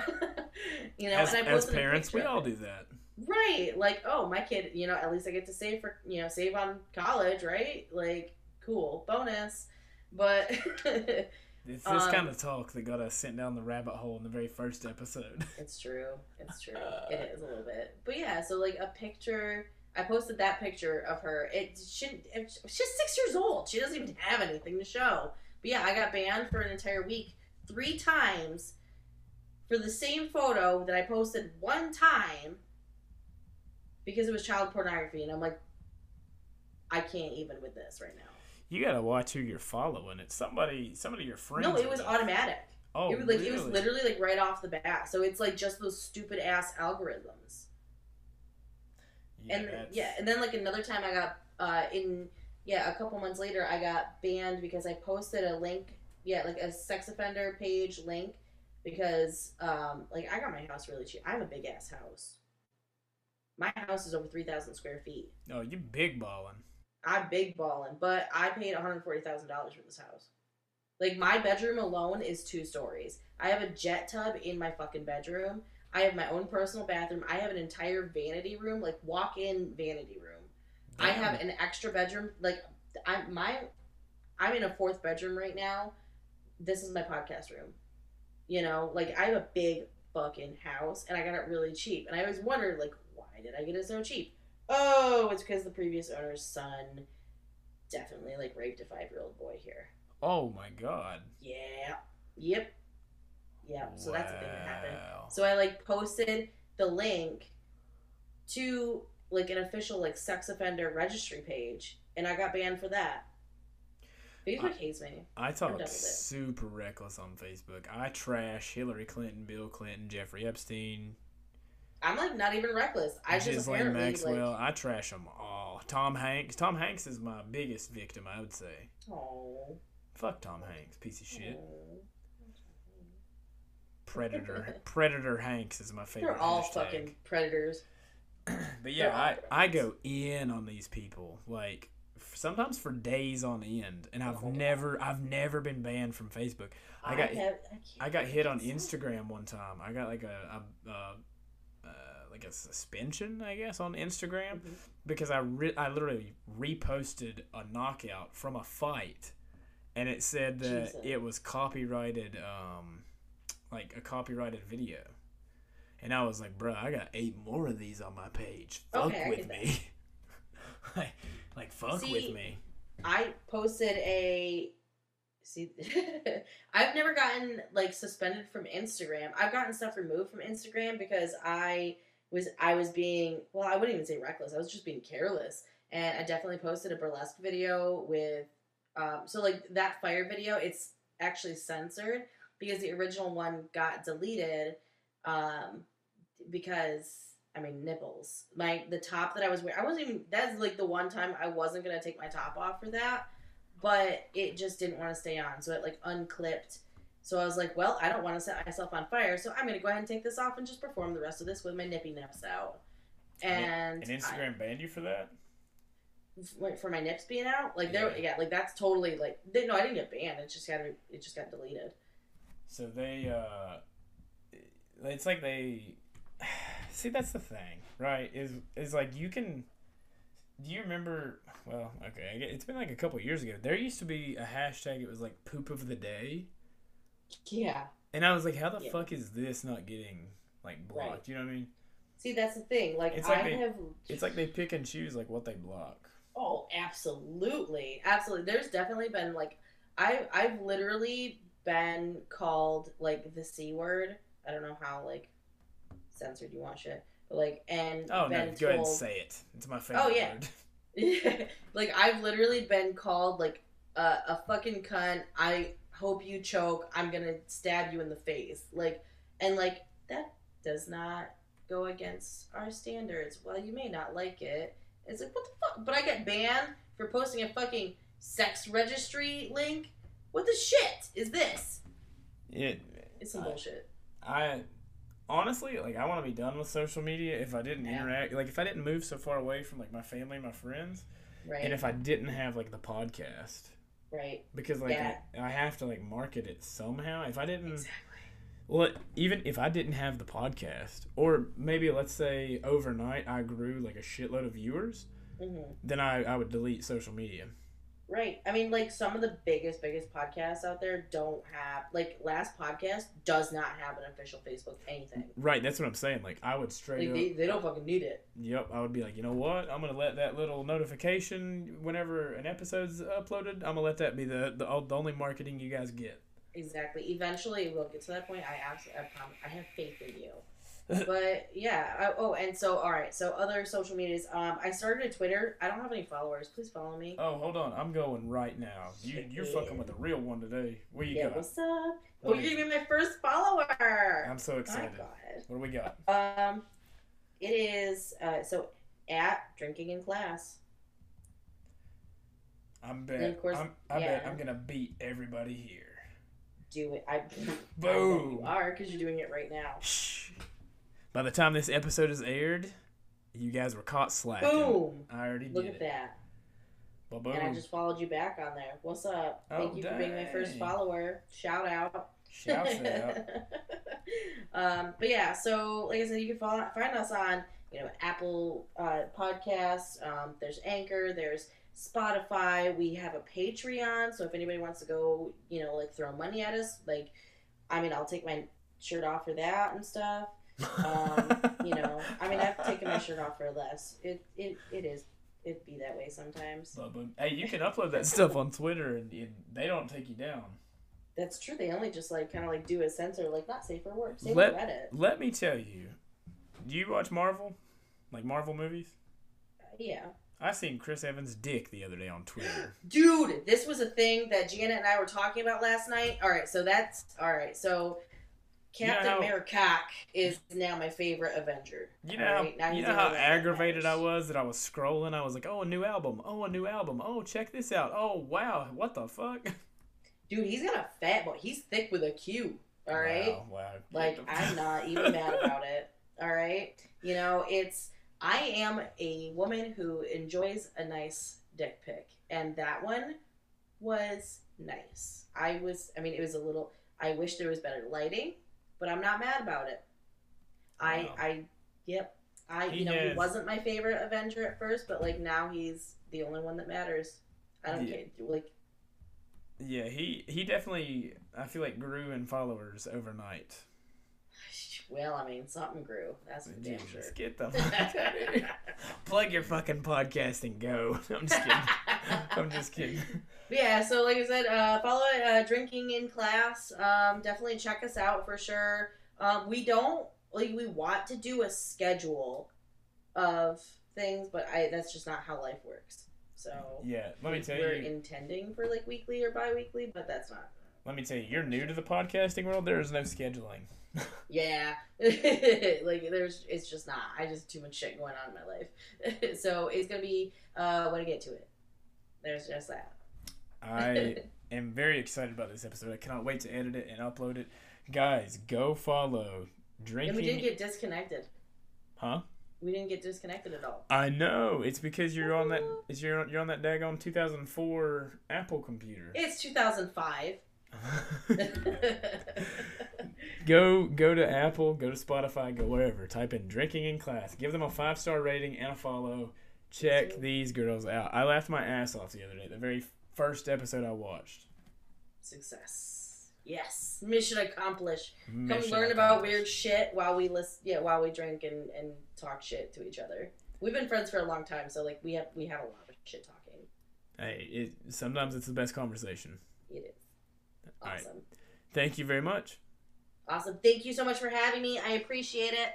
you know, as, and I as parents, we all do that. Right. Like, oh, my kid, you know, at least I get to save for, you know, save on college, right? Like, cool. Bonus. But It's this Um, kind of talk that got us sent down the rabbit hole in the very first episode. it's true. It's true. It is a little bit. But yeah, so like a picture, I posted that picture of her. It shouldn't, it, she's six years old. She doesn't even have anything to show. But yeah, I got banned for an entire week three times for the same photo that I posted one time because it was child pornography. And I'm like, I can't even with this right now. You gotta watch who you're following. It's somebody, somebody your friends. No, it was automatic. Oh, it was like it was literally like right off the bat. So it's like just those stupid ass algorithms. Yeah, and that's- yeah, and then like another time I got uh in yeah, a couple months later I got banned because I posted a link, yeah, like a sex offender page link because um like I got my house really cheap. I have a big ass house. My house is over 3,000 square feet. Oh, you big balling. I'm big balling, but I paid $140,000 for this house. Like my bedroom alone is two stories. I have a jet tub in my fucking bedroom. I have my own personal bathroom. I have an entire vanity room, like walk-in vanity room. I have an extra bedroom. Like I'm my, I'm in a fourth bedroom right now. This is my podcast room. You know, like I have a big fucking house, and I got it really cheap. And I always wondered, like, why did I get it so cheap? Oh, it's because the previous owner's son definitely like raped a five-year-old boy here. Oh my god. Yeah. Yep. Yep. So that's the thing that happened. So I like posted the link to like an official like sex offender registry page, and I got banned for that. Facebook hates me. I talk super reckless on Facebook. I trash Hillary Clinton, Bill Clinton, Jeffrey Epstein, I'm like not even reckless. I just apparently Maxwell. like. I trash them all. Tom Hanks. Tom Hanks is my biggest victim, I would say. Oh. Fuck Tom Hanks, piece of shit. oh. Predator. Predator Hanks is my favorite. They're all hashtag. fucking predators. But yeah, I, I go in on these people like sometimes for days on end, and I've Oh my God. never I've never been banned from Facebook. I got- have, I, I got hit on. Instagram one time. I got like a, a, a like a suspension, I guess, on Instagram Mhm. because I re- I literally reposted a knockout from a fight, and it said that Jesus. it was copyrighted, um, like a copyrighted video. And I was like, bro, I got eight more of these on my page. Fuck Okay, with me. like, like, fuck with me. I posted a. See, I've never gotten like suspended from Instagram. I've gotten stuff removed from Instagram because I was I was being well, I wouldn't even say reckless. I was just being careless, and I definitely posted a burlesque video with. Um, so like that fire video, it's actually censored because the original one got deleted, um, because I mean nipples. My the top that I was wearing, I wasn't even. That's like the one time I wasn't gonna take my top off for that, but it just didn't want to stay on, so it like unclipped. So I was like, well, I don't want to set myself on fire, so I'm gonna go ahead and take this off and just perform the rest of this with my nippy nips out. And, And Instagram banned you for that? I- for my nips being out, like there, Yeah. yeah, like that's totally like they, no, I didn't get banned. It just got it just got deleted. So they, uh, it's like they, see, that's the thing, right? Is is like you can. Do you remember? Well, okay, it's been like a couple years ago. There used to be a hashtag. It was like poop of the day, Yeah. and I was like, how the Yeah. fuck is this not getting like blocked? Right. You know what I mean? See, that's the thing. Like, It's like I they- have. It's like they pick and choose like what they block. Oh, absolutely, absolutely. There's definitely been like, I I've literally been called like the c word. I don't know how like censored you want shit, but like and Oh no, been go ahead and say it. It's my favorite Oh, yeah. word. like I've literally been called like a, a fucking cunt. I hope you choke. I'm gonna stab you in the face. Like and like that does not go against our standards. While you may not like it, it's like what the fuck? But I get banned for posting a fucking sex registry link. What the shit is this? It. It's some I- bullshit. I honestly like I want to be done with social media if I didn't Yeah. interact like if I didn't move so far away from like my family my friends Right. and if I didn't have like the podcast right. because like Yeah. I, I have to like market it somehow if I didn't Exactly. well even if I didn't have the podcast or maybe let's say overnight I grew like a shitload of viewers hmm then I, I would delete social media Right. I mean, like some of the biggest, biggest podcasts out there don't have like last podcast does not have an official Facebook anything. right that's what I'm saying like I would straight Like up they, they don't fucking need it. Yep, I would be like, you know what? I'm gonna let that little notification whenever an episode's uploaded. I'm gonna let that be the the, the only marketing you guys get. Exactly. Eventually, we'll get to that point. I absolutely, I promise, I have faith in you. But yeah. I, oh, and so all right. So other social medias. Um, I started a Twitter. I don't have any followers. Please follow me. Oh, hold on, I'm going right now. You you're fucking with a real one today. What you yeah. got? What's up? Oh, What you're is gonna my first follower. I'm so excited. God. What do we got? Um, it is uh so at drinking in class. I'm bet. Course- I'm, I bet. I'm gonna beat everybody here. Do it. I. I Boom. you are because you're doing it right now. By the time this episode is aired, you guys were caught slacking. Boom. I already Look did at it. that. Well, boom. And I just followed you back on there. What's up? Oh, Thank you for being my first follower. Shout out. Shouts out. um, but yeah, so like I said, you can follow, find us on you know Apple uh, Podcasts. Um, there's Anchor. There's Spotify. We have a Patreon. So if anybody wants to go, you know, like throw money at us, like I mean, I'll take my shirt off for that and stuff. Um, you know, I mean, I've taken my shirt off for less. It it it is it be that way sometimes. But, but, hey, you can upload that stuff on Twitter, and, and they don't take you down. That's true. They only just like kind of like do a censor, like not safe for work. Same Let- with Reddit. Let me tell you, do you watch Marvel, like Marvel movies? Yeah. I seen Chris Evans' dick the other day on Twitter. Dude, this was a thing that Janet and I were talking about last night. All right, so that's all right. So You know Captain how- America is now my favorite Avenger. You know, how, right, now you know how aggravated I was that I was scrolling. I was like, "Oh, a new album! Oh, a new album! Oh, check this out! Oh, wow! What the fuck?" Dude, he's got a fat boy. He's thick with a Q. All right. Wow! wow. Like I'm not even mad about it. All right. You know, it's I am a woman who enjoys a nice dick pic, and that one was nice. I was. I mean, it was a little. I wish there was better lighting, but I'm not mad about it. I. Wow. I. Yep. I, He you know, he wasn't my favorite Avenger at first, but like now he's the only one that matters. I don't Yeah. care. Like, Yeah, he he definitely I feel like grew in followers overnight. Well, I mean, something grew. That's for damn sure. Jesus, get the fuck out of here. Plug your fucking podcast and go. I'm just kidding. I'm just kidding. yeah, so like I said, uh, follow uh, drinking in class. Um, definitely check us out for sure. Um, we don't like we want to do a schedule of things, but I that's just not how life works. So Yeah, let me tell you. we're intending for like weekly or bi-weekly, but that's not. Let me tell you. You're new to the podcasting world. There is no scheduling. Yeah, like there's it's just not. I just too much shit going on in my life. so it's gonna be uh when I get to it. There's just that. I am very excited about this episode. I cannot wait to edit it and upload it. Guys, go follow and drinking. we didn't get disconnected. huh? We didn't get disconnected at all. I know. It's because you're on that. It's you're you're on that daggone 2004 Apple computer. It's 2005. go go to Apple, go to Spotify, go wherever. Type in "drinking in class." Give them a five star rating and a follow. Check these girls out. I laughed my ass off the other day. The very first episode I watched. Success. Yes. Mission accomplished. Come Mission learn about weird shit while we list Yeah, while we drink and, and talk shit to each other. We've been friends for a long time, so like we have we have a lot of shit talking. Hey, it, sometimes it's the best conversation. It is All right. awesome. Thank you very much. Awesome. Thank you so much for having me. I appreciate it.